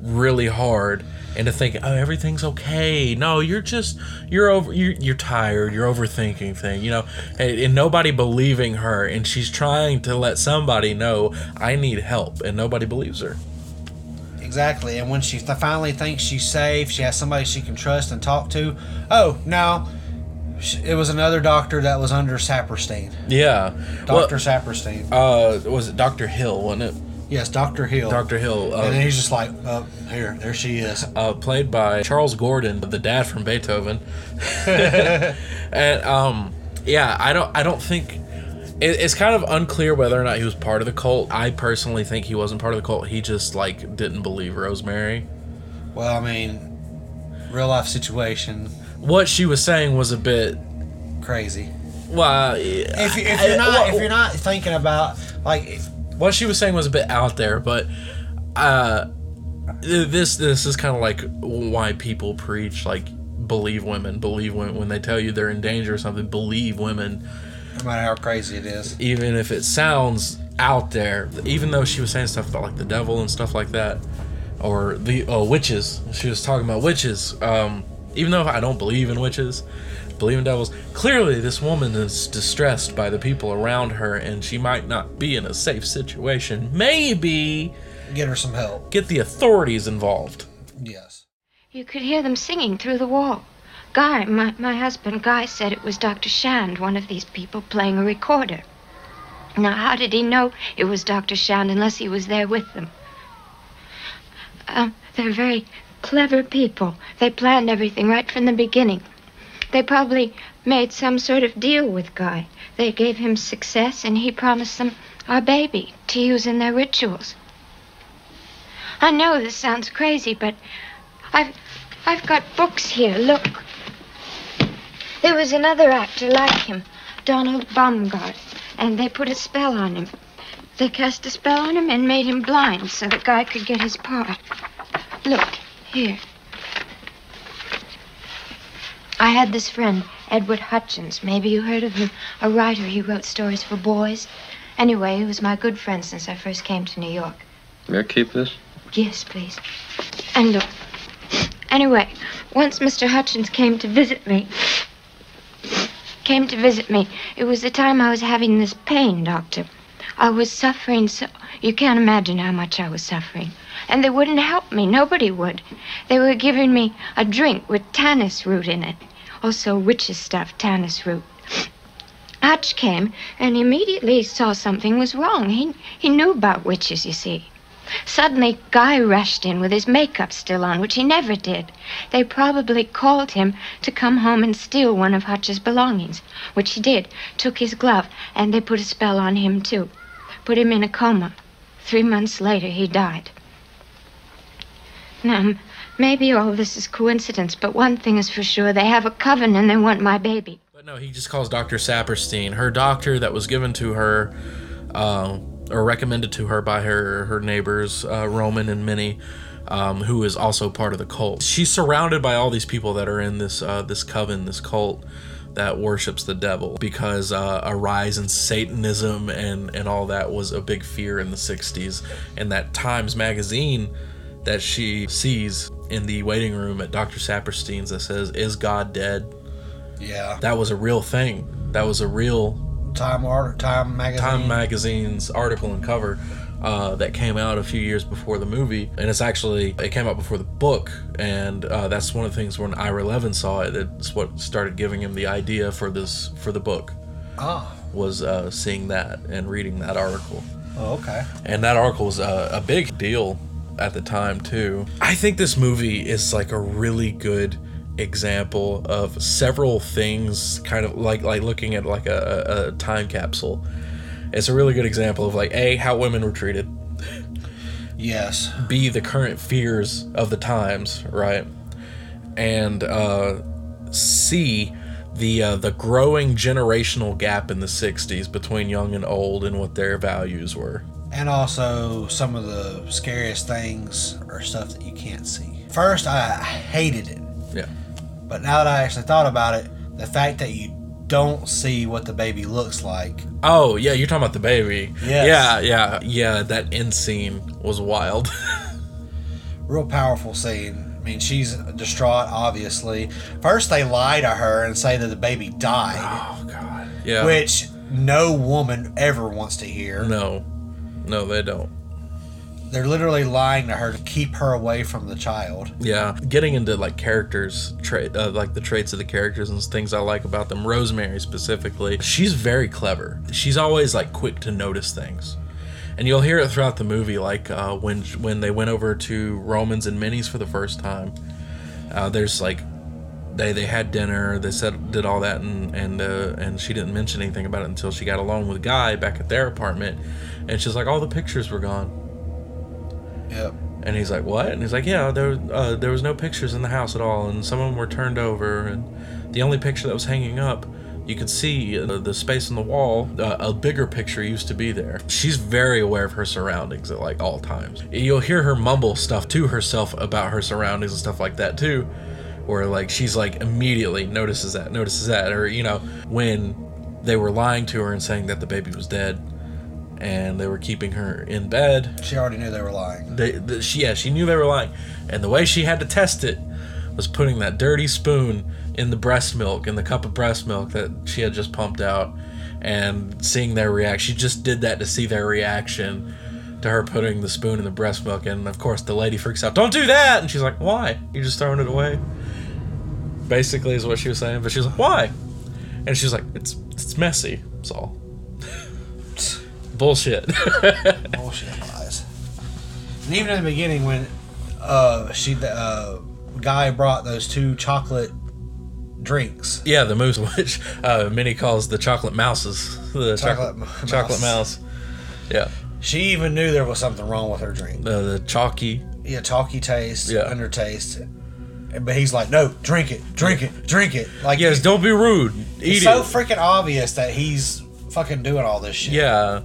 really hard and to think oh everything's okay no you're just you're over you're, you're tired you're overthinking thing you know and, and nobody believing her and she's trying to let somebody know i need help and nobody believes her Exactly. And when she finally thinks she's safe, she has somebody she can trust and talk to. Oh, no. It was another doctor that was under Saperstein. yeah Dr. Saperstein. Uh was it dr hill wasn't it Yes, Dr. Hill. dr hill uh, And then he's just like, oh, here, there she is. uh, played by Charles Grodin, the dad from Beethoven. and um, yeah, I don't, I don't think it, it's kind of unclear whether or not he was part of the cult. I personally think he wasn't part of the cult. He just like didn't believe Rosemary. Well, I mean, real life situation, What she was saying was a bit crazy. well. If, you- if you're not if you're not thinking about like what she was saying was a bit out there, but uh, this this is kind of like why people preach like believe women, believe women when they tell you they're in danger or something. Believe women. no matter how crazy it is, even if it sounds out there, even though she was saying stuff about like the devil and stuff like that, or the oh witches, she was talking about witches. Um, even though I don't believe in witches, believe in devils. Clearly, this woman is distressed by the people around her, and she might not be in a safe situation. Maybe get her some help. get the authorities involved. Yes. You could hear them singing through the wall. Guy, my, my husband Guy, said it was Dr. Shand, one of these people, playing a recorder. Now, how did he know it was Dr. Shand unless he was there with them? Um, they're very clever people. They planned everything right from the beginning. They probably made some sort of deal with Guy. They gave him success, and he promised them our baby to use in their rituals. I know this sounds crazy, but I've I've got books here. Look. There was another actor like him, Donald Baumgart, and they put a spell on him. They cast a spell on him and made him blind so that guy could get his part. Look, here. I had this friend, Edward Hutchins. Maybe you heard of him. A writer. He wrote stories for boys. Anyway, he was my good friend since I first came to New York. May I keep this? Yes, please. And look. Anyway, once Mr. Hutchins came to visit me. Came to visit me. It was the time I was having this pain, Doctor. I was suffering so. You can't imagine how much I was suffering. And they wouldn't help me. Nobody would. They were giving me a drink with tannis root in it. Also, witch's stuff, tannis root. Hutch came and immediately saw something was wrong. He, he knew about witches, you see. Suddenly, Guy rushed in with his makeup still on, which he never did. They probably called him to come home and steal one of Hutch's belongings, which he did. Took his glove, and they put a spell on him, too. Put him in a coma. Three months later, he died. Maybe all this is coincidence, but one thing is for sure they have a coven and they want my baby. But no, he just calls Dr. Saperstein, her doctor that was given to her, uh, or recommended to her by her her neighbors, uh, Roman and Minnie, um, who is also part of the cult. She's surrounded by all these people that are in this uh, this coven, this cult that worships the devil because uh, a rise in Satanism and and all that was a big fear in the 60s and that Times magazine that she sees in the waiting room at Dr. Saperstein's that says is God dead Yeah. that was a real thing. That was a real Time art, Time magazine. Time magazine's article and cover uh, that came out a few years before the movie, and it's actually it came out before the book, and uh, that's one of the things when Ira Levin saw it. It's what started giving him the idea for this for the book Oh. was uh, seeing that and reading that article. Oh, okay. And that article was a big deal at the time too. I think this movie is like a really good example of several things kind of like like looking at like a, a time capsule. It's a really good example of like A, how women were treated. Yes. B, the current fears of the times, right? And uh C, the uh, the growing generational gap in the 60s between young and old and what their values were. And also, some of the scariest things are stuff that you can't see. First, I hated it. Yeah. But now that I actually thought about it, the fact that you don't see what the baby looks like. Oh yeah, you're talking about the baby. Yes. Yeah, yeah, yeah. That end scene was wild. Real powerful scene. I mean, she's distraught, obviously. First, they lie to her and say that the baby died. Oh, God. Yeah. Which no woman ever wants to hear. no, no, they don't. They're literally lying to her to keep her away from the child. Yeah, getting into like characters, trait, uh, like the traits of the characters and things I like about them. Rosemary specifically, she's very clever. She's always like quick to notice things, and you'll hear it throughout the movie. Like uh, when when they went over to Romans and Minnie's for the first time, uh, there's like they they had dinner. They said did all that, and and uh, and she didn't mention anything about it until she got alone with Guy back at their apartment, and she's like, all the pictures were gone. Yep. And he's like, "What?" And he's like, "Yeah, there uh, there was no pictures in the house at all, and some of them were turned over, and the only picture that was hanging up, you could see uh, the space in the wall. Uh, a bigger picture used to be there. She's very aware of her surroundings at like all times. You'll hear her mumble stuff to herself about her surroundings and stuff like that too, where like she's like immediately notices that, notices that, or you know when they were lying to her and saying that the baby was dead." And they were keeping her in bed She already knew they were lying. they, the, she, yeah, she knew they were lying, and the way she had to test it was putting that dirty spoon in the breast milk, in the cup of breast milk that she had just pumped out, and seeing their reaction. She just did that to see their reaction to her putting the spoon in the breast milk, and of course the lady freaks out, "Don't do that!" And she's like, "Why? You're just throwing it away." Basically, is what she was saying, but she was like, "Why?" And she's like, "It's it's messy. That's all." Bullshit. Bullshit lies. And even in the beginning, when uh, she the uh, guy brought those two chocolate drinks, Yeah, the mousse, which uh, Minnie calls the chocolate mouses. The Chocolate chocolate, m- chocolate mouse. mouse. Yeah, she even knew there was something wrong with her drink. the, the chalky yeah, chalky taste, Yeah. undertaste. But he's like, no, drink it, drink it, drink it. Like, Yes, it- don't be rude. Eat it's so freaking obvious that he's fucking doing all this shit. Yeah, uh,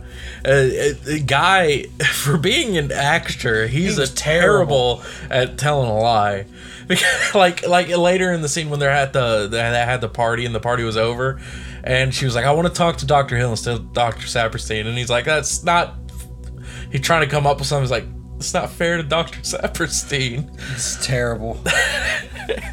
uh, the guy for being an actor, he's He a was terrible, at telling a lie. Because like like later in the scene when they're at the they had the party and the party was over, and she was like, "I want to talk to Doctor Hill instead of Doctor Saperstein," and he's like, "That's not." He's trying to come up with something. He's like, "It's not fair to Doctor Saperstein," It's terrible.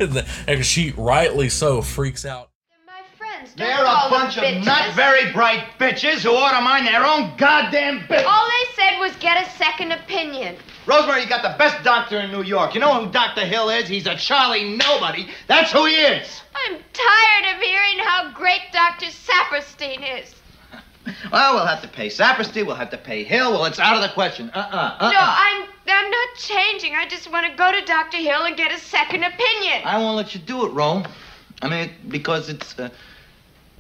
and, the- and she rightly so freaks out. They're my friends. They're a bunch of not very bright bitches who ought to mind their own goddamn business. All they said was get a second opinion. Rosemary, you got the best doctor in New York. You know who Dr. Hill is? He's a Charlie Nobody. That's who he is. I'm tired of hearing how great Dr. Saperstein is. Well, we'll have to pay Saperstein. We'll have to pay Hill. Well, it's out of the question. Uh-uh. uh-uh. No, uh. I'm I'm not changing. I just want to go to Dr. Hill and get a second opinion. I won't let you do it, Rome. I mean, because it's uh,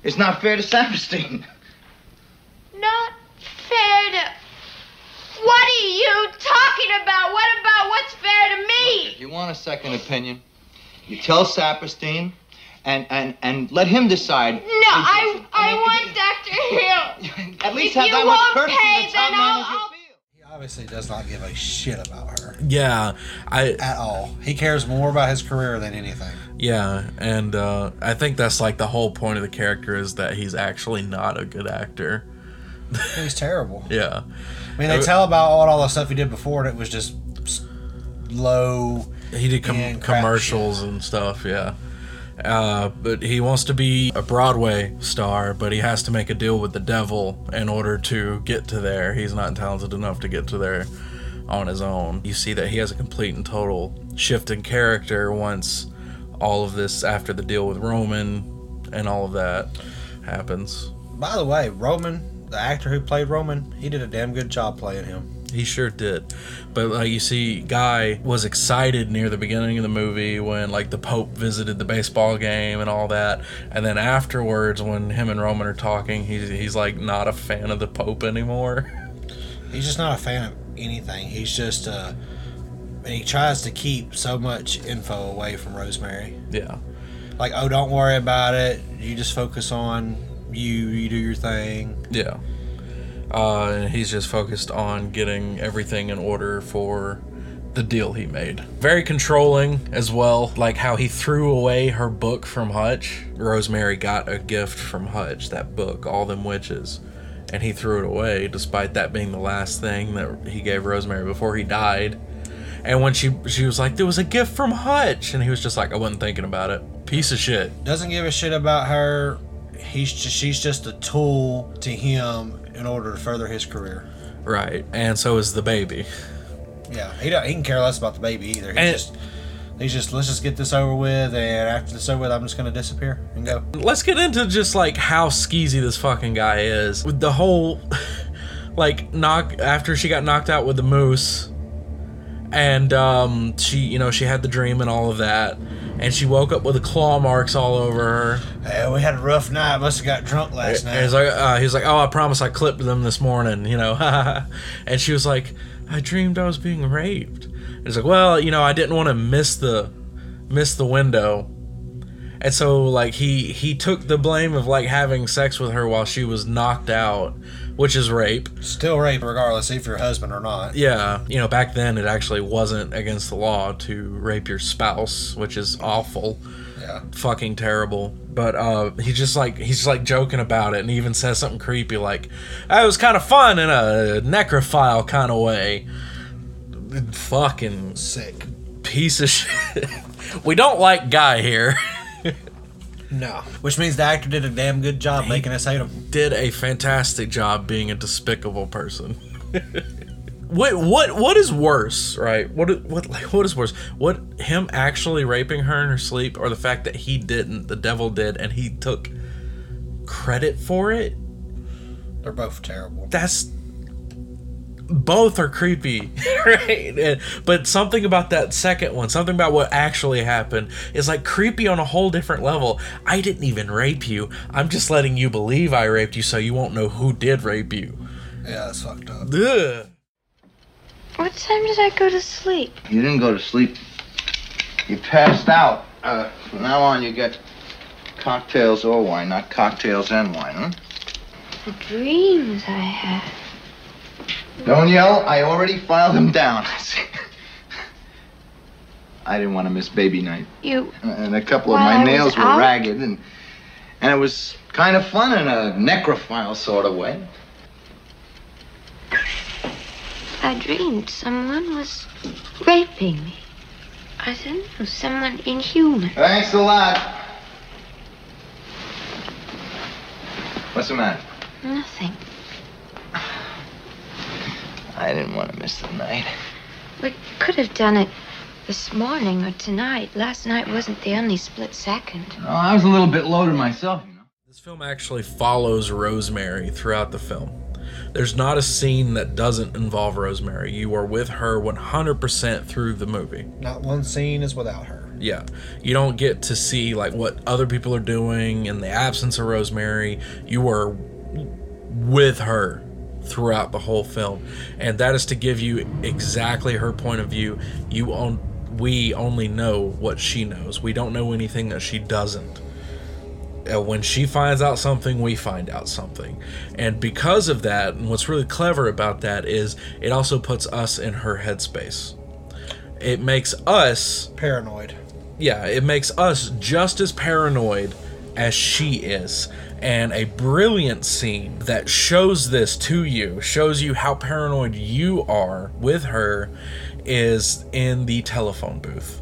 it's not fair to Saperstein. Not fair to. What are you talking about? What about what's fair to me? If you want a second opinion, you tell Saperstein, and and and let him decide. No, I I want Dr. Hill. At least if have that much won't courtesy pay, then I'll. I'll He obviously does not give a shit about her Yeah, I at all. He cares more about his career than anything. Yeah, and uh, I think that's like the whole point of the character is that he's actually not a good actor. He's terrible. Yeah, I mean, they tell about all, all the stuff he did before, and it was just s- low. he did com- and crap commercials and stuff. Yeah, uh, but he wants to be a Broadway star, but he has to make a deal with the devil in order to get to there. He's not talented enough to get to there on his own. You see that he has a complete and total shift in character once all of this after the deal with Roman and all of that happens. By the way, Roman, the actor who played Roman, he did a damn good job playing him. He sure did. But like you see, Guy was excited near the beginning of the movie when like the Pope visited the baseball game and all that. And then afterwards when him and Roman are talking, he's he's like not a fan of the Pope anymore. He's just not a fan of anything. He's just uh, and he tries to keep so much info away from Rosemary. yeah. Like, oh, don't worry about it. You just focus on you. You do your thing. Yeah. Uh, and he's just focused on getting everything in order for the deal he made. Very controlling as well, like how he threw away her book from Hutch. Rosemary got a gift from Hutch, that book, All Them Witches, and he threw it away despite that being the last thing that he gave Rosemary before he died. And when she she was like, "There was a gift from Hutch," and he was just like, "I wasn't thinking about it." Piece of shit. Doesn't give a shit about her. He's just, she's just a tool to him in order to further his career. Right. And so is the baby. Yeah, he don't, he can care less about the baby either. He And- just he's just let's just get this over with, and after this over with, I'm just gonna disappear and go. Let's get into just like how skeezy this fucking guy is. With the whole like knock after she got knocked out with the mousse and um she you know she had the dream and all of that and she woke up with the claw marks all over her Hey, we had a rough night. Must have got drunk last and night. he's like uh, he's like oh i promise i clipped them this morning you know and she was like i dreamed i was being raped and he's like well you know i didn't want to miss the miss the window and so like he he took the blame of like having sex with her while she was knocked out which is rape Still rape, regardless if you're husband or not. yeah you know back then it actually wasn't against the law to rape your spouse which is awful Yeah. fucking terrible. But uh, he's just like he's like joking about it, and he even says something creepy like, "That was kind of fun in a necrophile kind of way." Fucking Sick. piece of shit. we don't like Guy here. No. Which means the actor did a damn good job making us hate him. Did a fantastic job being a despicable person. What what what is worse, right? What what like what is worse? What him actually raping her in her sleep, or the fact that he didn't, the devil did, and he took credit for it? They're both terrible. that's both are creepy right And- but something about that second one something about what actually happened is like creepy on a whole different level i didn't even rape you i'm just letting you believe i raped you so you won't know who did rape you Yeah, that's fucked up. Ugh. What time did I go to sleep? You didn't go to sleep. You passed out. Uh, from now on, you get cocktails or wine, not cocktails and wine, huh? The dreams I had. Don't yell. I already filed them down. I didn't want to miss baby night. You. And a couple of my I nails were out? ragged, and and it was kind of fun in a necrophile sort of way. I dreamed someone was raping me. I don't know, someone inhuman. Thanks a lot. What's the matter? Nothing. I didn't want to miss the night. We could have done it this morning or tonight. Last night wasn't the only split second. No, I was a little bit loaded myself. You know? This film actually follows Rosemary throughout the film. There's not a scene that doesn't involve Rosemary. You are with her 100% through the movie. Not one scene is without her. Yeah. You don't get to see like what other people are doing in the absence of Rosemary. You are with her throughout the whole film. And that is to give you exactly her point of view. You own we only know what she knows. We don't know anything that she doesn't. Uh, when she finds out something, we find out something. And because of that, and what's really clever about that is it also puts us in her headspace. It makes us Paranoid. yeah, it makes us just as paranoid as she is. And a brilliant scene that shows this to you, shows you how paranoid you are with her, is in the telephone booth.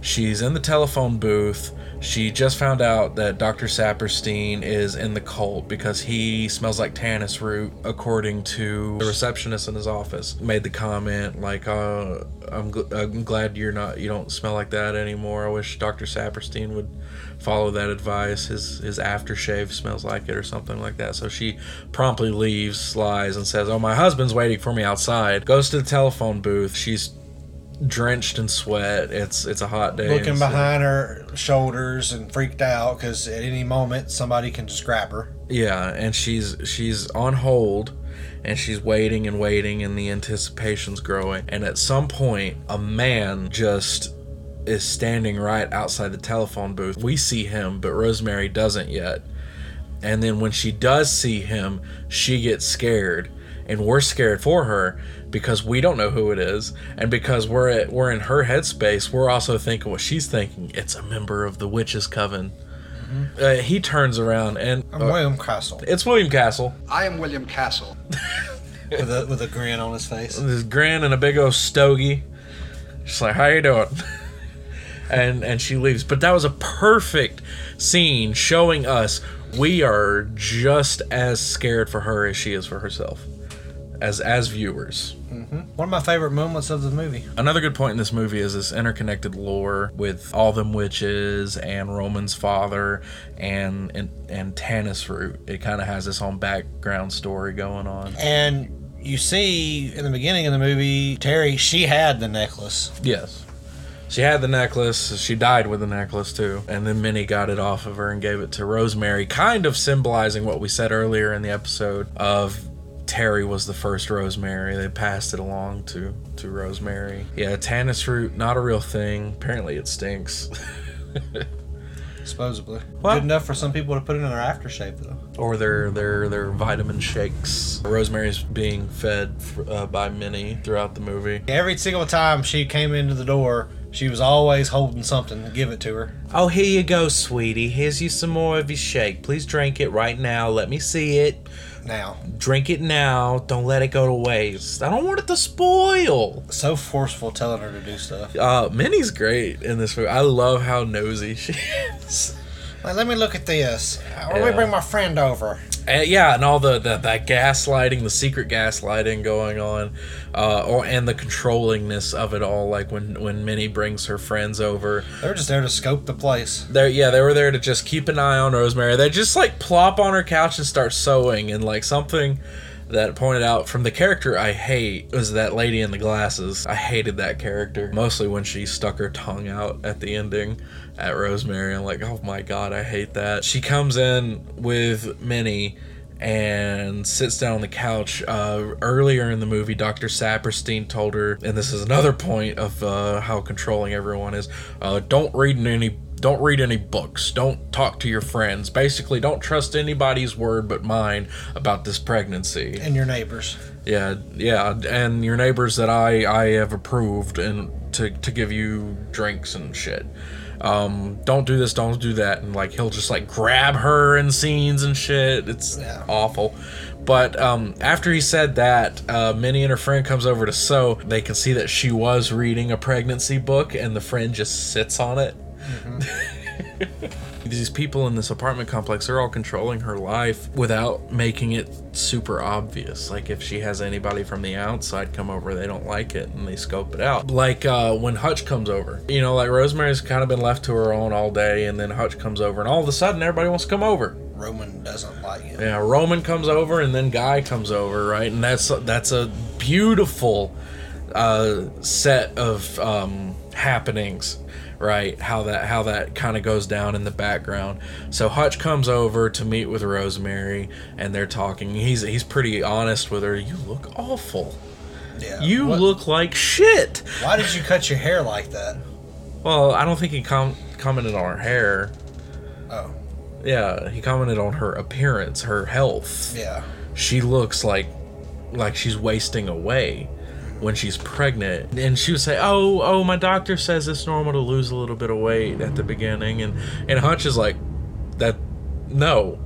She's in the telephone booth. She just found out that Dr. Saperstein is in the cult because he smells like tannis root, according to the receptionist in his office. Made the comment like, uh, "I'm, gl- I'm glad you're not, you don't smell like that anymore. I wish Dr. Saperstein would follow that advice. His his aftershave smells like it, or something like that." So she promptly leaves, lies, and says, "Oh, my husband's waiting for me outside." Goes to the telephone booth. She's drenched in sweat. It's it's a hot day. Looking so- uh, behind her shoulders and freaked out because at any moment somebody can just grab her. Yeah, and she's she's on hold and she's waiting and waiting and the anticipation's growing. And at some point a man just is standing right outside the telephone booth. We see him, but Rosemary doesn't yet. And then when she does see him, she gets scared. And we're scared for her because we don't know who it is, and because we're at, we're in her headspace. We're also thinking what she's thinking. It's a member of the witches' coven. Uh, he turns around and I'm uh, William Castle it's William Castle I am William Castle. with a with a grin on his face. with his grin and a big old stogie. She's like, "How you doing?" and and she leaves. But that was a perfect scene showing us we are just as scared for her as she is for herself, as as viewers. Mm-hmm. One of my favorite moments of the movie. Another good point in this movie is this interconnected lore with all them witches and Roman's father and and, and Tannis root. It kind of has this own background story going on. And you see in the beginning of the movie, Terry, she had the necklace. Yes. She had the necklace. She died with the necklace too. And then Minnie got it off of her and gave it to Rosemary, kind of symbolizing what we said earlier in the episode of Terry was the first Rosemary. They passed it along to to Rosemary. Yeah, tannis root, not a real thing. Apparently it stinks. Supposedly. Well- Good enough for some people to put in their aftershave, though. or their their their vitamin shakes. Rosemary's being fed uh, by Minnie throughout the movie. Every single time she came into the door, she was always holding something to give it to her. Oh, here you go, sweetie. Here's you some more of your shake. Please drink it right now. Let me see it. Now, Drink it now. Don't let it go to waste. I don't want it to spoil. so forceful telling her to do stuff. Uh, Minnie's great in this movie. I love how nosy she is. Like, let me look at this. Let Yeah. me bring my friend over. And yeah, and all the, the that gaslighting, the secret gaslighting going on, uh, or and the controllingness of it all. Like when when Minnie brings her friends over, They were just there to scope the place. They're yeah, they were there to just keep an eye on Rosemary. They just like plop on her couch and start sewing, and like something that pointed out from the character I hate was that lady in the glasses. I hated that character mostly when she stuck her tongue out at the ending at Rosemary. I'm like, oh my god, I hate that. She comes in with Minnie. and sits down on the couch. Uh, earlier in the movie, Dr. Saperstein told her, and this is another point of uh, how controlling everyone is uh, don't read in any. Don't read any books. Don't talk to your friends. Basically, don't trust anybody's word but mine about this pregnancy. And your neighbors. Yeah, yeah, and your neighbors that I I have approved and to to give you drinks and shit. Um, don't do this, don't do that, and like he'll just like grab her in scenes and shit. It's awful. But um, after he said that, uh, Minnie and her friend comes over to sew. They can see that she was reading a pregnancy book, and the friend just sits on it. These people in this apartment complex, they're all controlling her life without making it super obvious. Like if she has anybody from the outside come over, they don't like it and they scope it out. Like uh, when Hutch comes over, you know, like Rosemary's kind of been left to her own all day, and then Hutch comes over, and all of a sudden everybody wants to come over. Roman doesn't like him. Yeah, Roman comes over, and then Guy comes over, right? And that's that's a beautiful uh, set of um, happenings right how that how that kind of goes down in the background so hutch comes over to meet with rosemary and they're talking he's he's pretty honest with her you look awful Yeah. you What- look like shit Why did you cut your hair like that? well i don't think he com- commented on her hair Oh. yeah he commented on her appearance her health Yeah. she looks like like she's wasting away when she's pregnant and she would say oh oh my doctor says it's normal to lose a little bit of weight at the beginning and and hutch is like that no.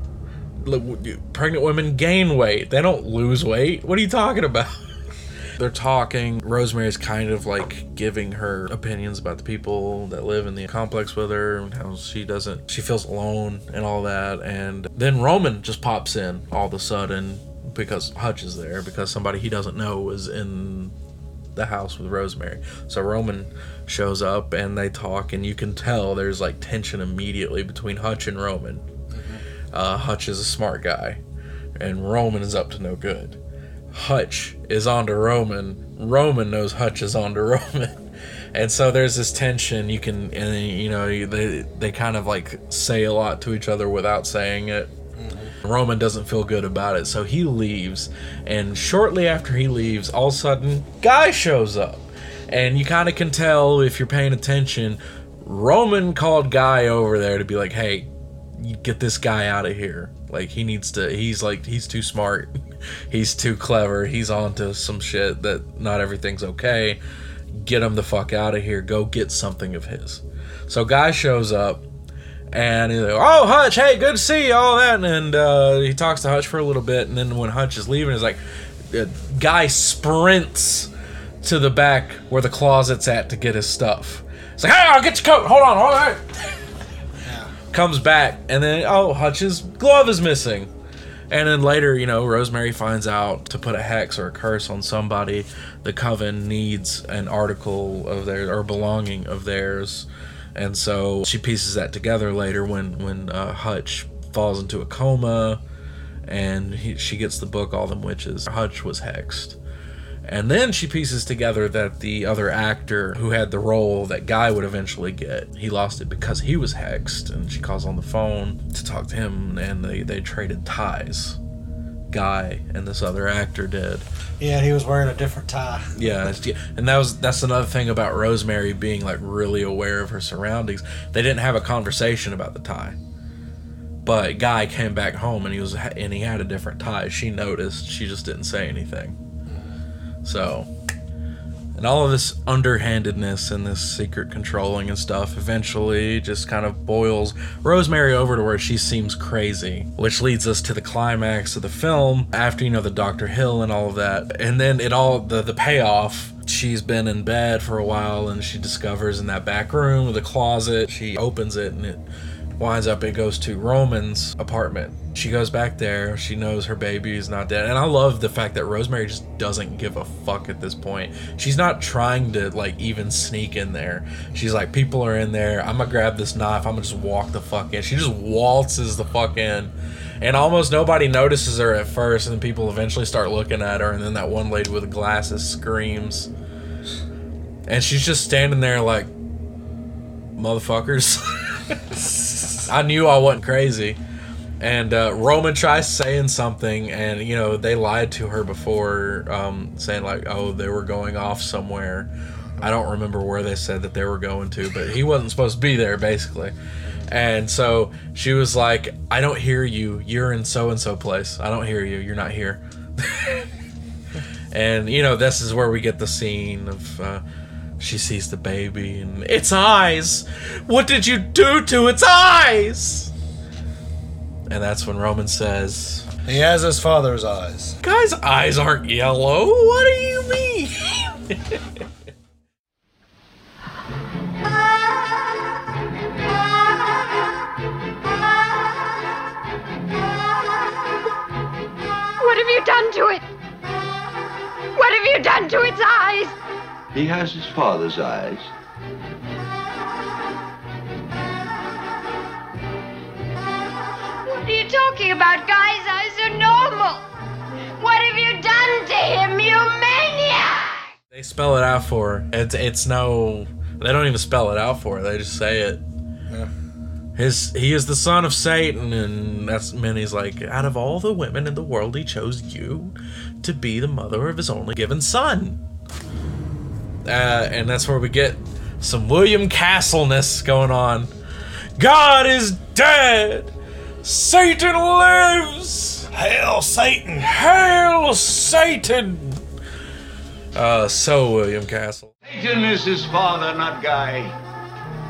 Pregnant women gain weight. They don't lose weight. What are you talking about? They're talking. Rosemary's kind of like giving her opinions about the people that live in the complex with her and how she doesn't she feels alone and all that and then roman just pops in all of a sudden because hutch is there because somebody he doesn't know is in the house with rosemary so roman shows up and they talk and you can tell there's like tension immediately between hutch and roman uh, hutch is a smart guy and roman is up to no good Hutch is onto Roman. Roman knows Hutch is onto Roman. And so there's this tension. You can, and you know, they they kind of like say a lot to each other without saying it. Roman doesn't feel good about it, so he leaves. And shortly after he leaves, all of a sudden, Guy shows up. And you kind of can tell if you're paying attention. Roman called Guy over there to be like, hey, get this guy out of here. Like he needs to he's like he's too smart. he's too clever. He's onto some shit that not everything's okay. Get him the fuck out of here. Go get something of his. So guy shows up and he's like, "Oh, Hutch, hey, good to see you." All that, and uh, he talks to Hutch for a little bit, and then when Hutch is leaving, he's like, uh, "Guy sprints to the back where the closet's at to get his stuff." It's like, "Hey, I'll get your coat. Hold on, hold on." comes back and then oh hutch's glove is missing and then later you know rosemary finds out to put a hex or a curse on somebody the coven needs an article of theirs or belonging of theirs and so she pieces that together later when when uh, hutch falls into a coma and he, she gets the book all them witches hutch was hexed and then she pieces together that the other actor who had the role that Guy would eventually get, he lost it because he was hexed. And she calls on the phone to talk to him, and they, they traded ties. Guy and this other actor did. Yeah, he was wearing a different tie. Yeah, and that was that's another thing about Rosemary being like really aware of her surroundings. They didn't have a conversation about the tie, but Guy came back home and he was and he had a different tie. She noticed. She just didn't say anything. So, and all of this underhandedness and this secret controlling and stuff eventually just kind of boils Rosemary over to where she seems crazy, which leads us to the climax of the film after you know the Dr. Hill and all of that. And then it all the the payoff She's been in bed for a while and she discovers in that back room, the closet, she opens it and it winds up it goes to Roman's apartment. She goes back there. She knows her baby is not dead. And I love the fact that Rosemary just doesn't give a fuck at this point. She's not trying to like even sneak in there. She's like, people are in there. I'm gonna grab this knife. I'm gonna just walk the fuck in. She just waltzes the fuck in. And almost nobody notices her at first, and people eventually start looking at her, and then that one lady with glasses screams. And she's just standing there like, motherfuckers. I knew I wasn't crazy. And uh, Roman tries saying something, and you know they lied to her before, um, saying like, "Oh, they were going off somewhere." I don't remember where they said that they were going to, but he wasn't supposed to be there, basically. And so she was like, "I don't hear you. You're in so and so place. I don't hear you. You're not here." and you know this is where we get the scene of uh, she sees the baby and its eyes. What did you do to its eyes? And that's when Roman says, He has his father's eyes. Guy's eyes aren't yellow. What do you mean? What have you done to it? What have you done to its eyes? He has his father's eyes. What are you talking about? Guy's eyes are normal. What have you done to him, you maniac? they spell it out for her. It's it's no. They don't even spell it out for her. They just say it. Yeah. His he is the son of Satan, and that's meant he's like out of all the women in the world, he chose you to be the mother of his only given son. Uh, and that's where we get some William Castleness going on. God is dead. Satan lives. Hail Satan! Hail Satan. Uh, so William Castle. Satan is his father, not Guy.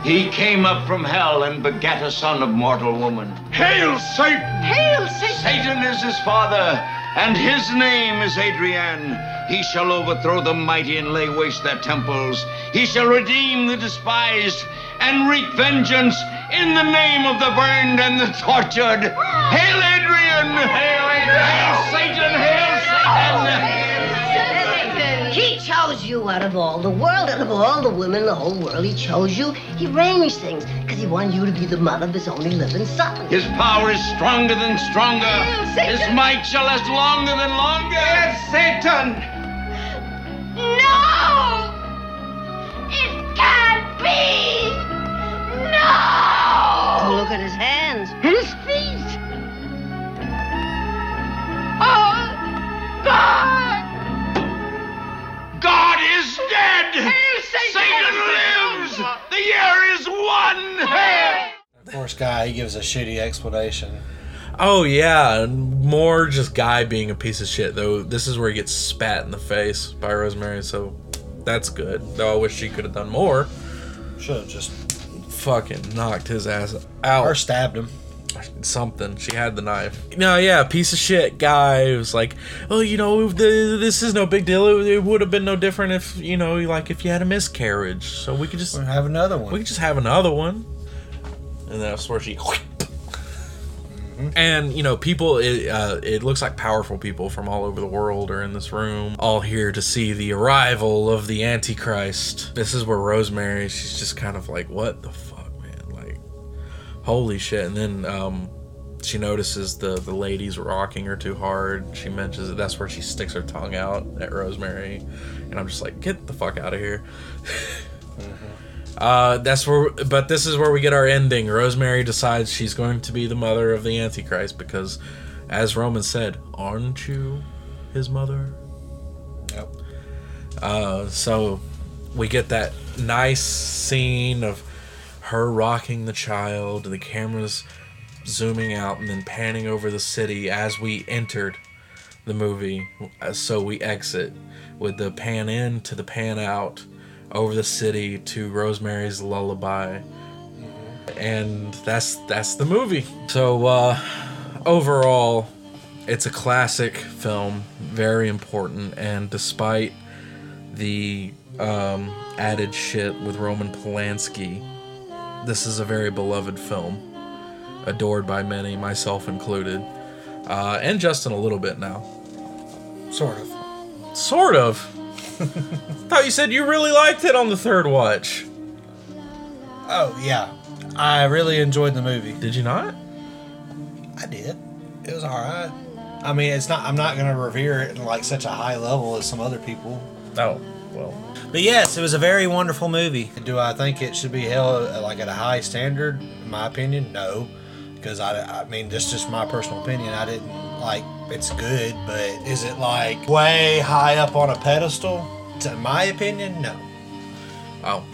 He came up from hell and begat a son of mortal woman. Hail Satan! Hail Satan! Satan is his father, and his name is Adrian. He shall overthrow the mighty and lay waste their temples. He shall redeem the despised and wreak vengeance in the name of the burned and the tortured. Hail Adrian! Hail Adrian! Hail Satan! Hail Satan! He chose you out of all the world, out of all the women in the whole world. He chose you. He arranged things because he wanted you to be the mother of his only living son. His power is stronger than stronger. Satan! His might shall last longer than longer. Yes, Satan! No! It can't be! No! Oh, look at his hands and his feet. Oh, God! God is dead! Hail Satan! Satan lives! The year is one! Of course, guy he gives a shitty explanation. Oh yeah, and more just guy being a piece of shit though. This is where he gets spat in the face by Rosemary, so that's good. Though I wish she could have done more. Should have just Fucking knocked his ass out. or stabbed him. Something. She had the knife. No, yeah, piece of shit guy who was like, oh, you know, the, this is no big deal. It, it would have been no different if, you know, like if you had a miscarriage. So we could just We'll have another one. we could just have another one. And that's where she. And you know, people. It, uh, it looks like powerful people from all over the world are in this room, all here to see the arrival of the Antichrist. This is where Rosemary. She's just kind of like, "What the fuck, man? Like, holy shit!" And then um, she notices the the lady's rocking her too hard. She mentions it. That's where she sticks her tongue out at Rosemary, and I'm just like, "Get the fuck out of here." Uh, that's where, but this is where we get our ending. Rosemary decides she's going to be the mother of the Antichrist because, as Roman said, aren't you his mother? Yep. Uh, so we get that nice scene of her rocking the child, the cameras zooming out and then panning over the city as we entered the movie. So we exit with the pan in to the pan out over the city to Rosemary's Lullaby. And that's that's the movie. So uh overall it's a classic film, very important and despite the um added shit with Roman Polanski, this is a very beloved film, adored by many, myself included. Uh and Justin a little bit now. Sort of. Sort of. Thought you said you really liked it on the third watch. Oh yeah, I really enjoyed the movie. Did you not? I did. It was all right. I mean, it's not. I'm not gonna revere it in like such a high level as some other people. Oh, well. But yes, it was a very wonderful movie. Do I think it should be held like at a high standard? In my opinion, no. because I, I mean, this is just my personal opinion. I didn't like. It's good, but is it like way high up on a pedestal? To my opinion, no. Oh,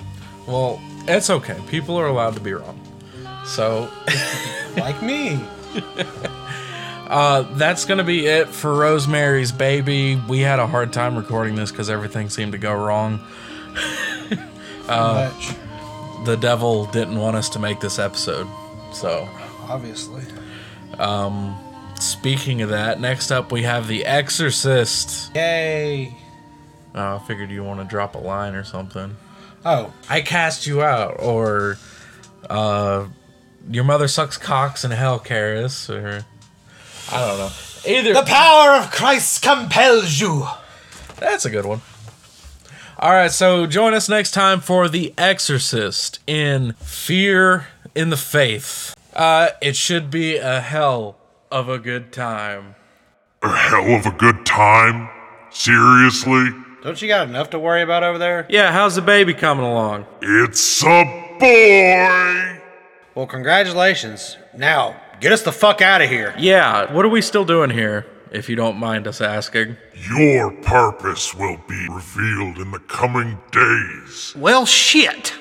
well, it's okay. People are allowed to be wrong. So, like me. uh, that's gonna be it for Rosemary's Baby. We had a hard time recording this because everything seemed to go wrong. uh, the devil didn't want us to make this episode, so. Obviously. Um, speaking of that, next up we have The Exorcist. Yay! Uh, I figured you want to drop a line or something. Oh, I cast you out, or uh, your mother sucks cocks in hell, Karras, or I don't know. Either the power of Christ compels you. That's a good one. All right, so join us next time for The Exorcist in Fear in the Faith. Uh, it should be a hell of a good time. A hell of a good time? Seriously? Don't you got enough to worry about over there? Yeah, how's the baby coming along? It's a boy! Well, congratulations. Now, get us the fuck out of here. Yeah, what are we still doing here, if you don't mind us asking? Your purpose will be revealed in the coming days. Well, shit.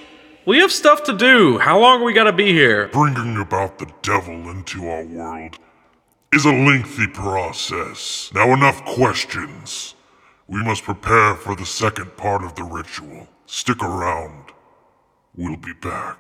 We have stuff to do. How long are we gotta be here? Bringing about the devil into our world is a lengthy process. Now, enough questions. We must prepare for the second part of the ritual. Stick around. We'll be back.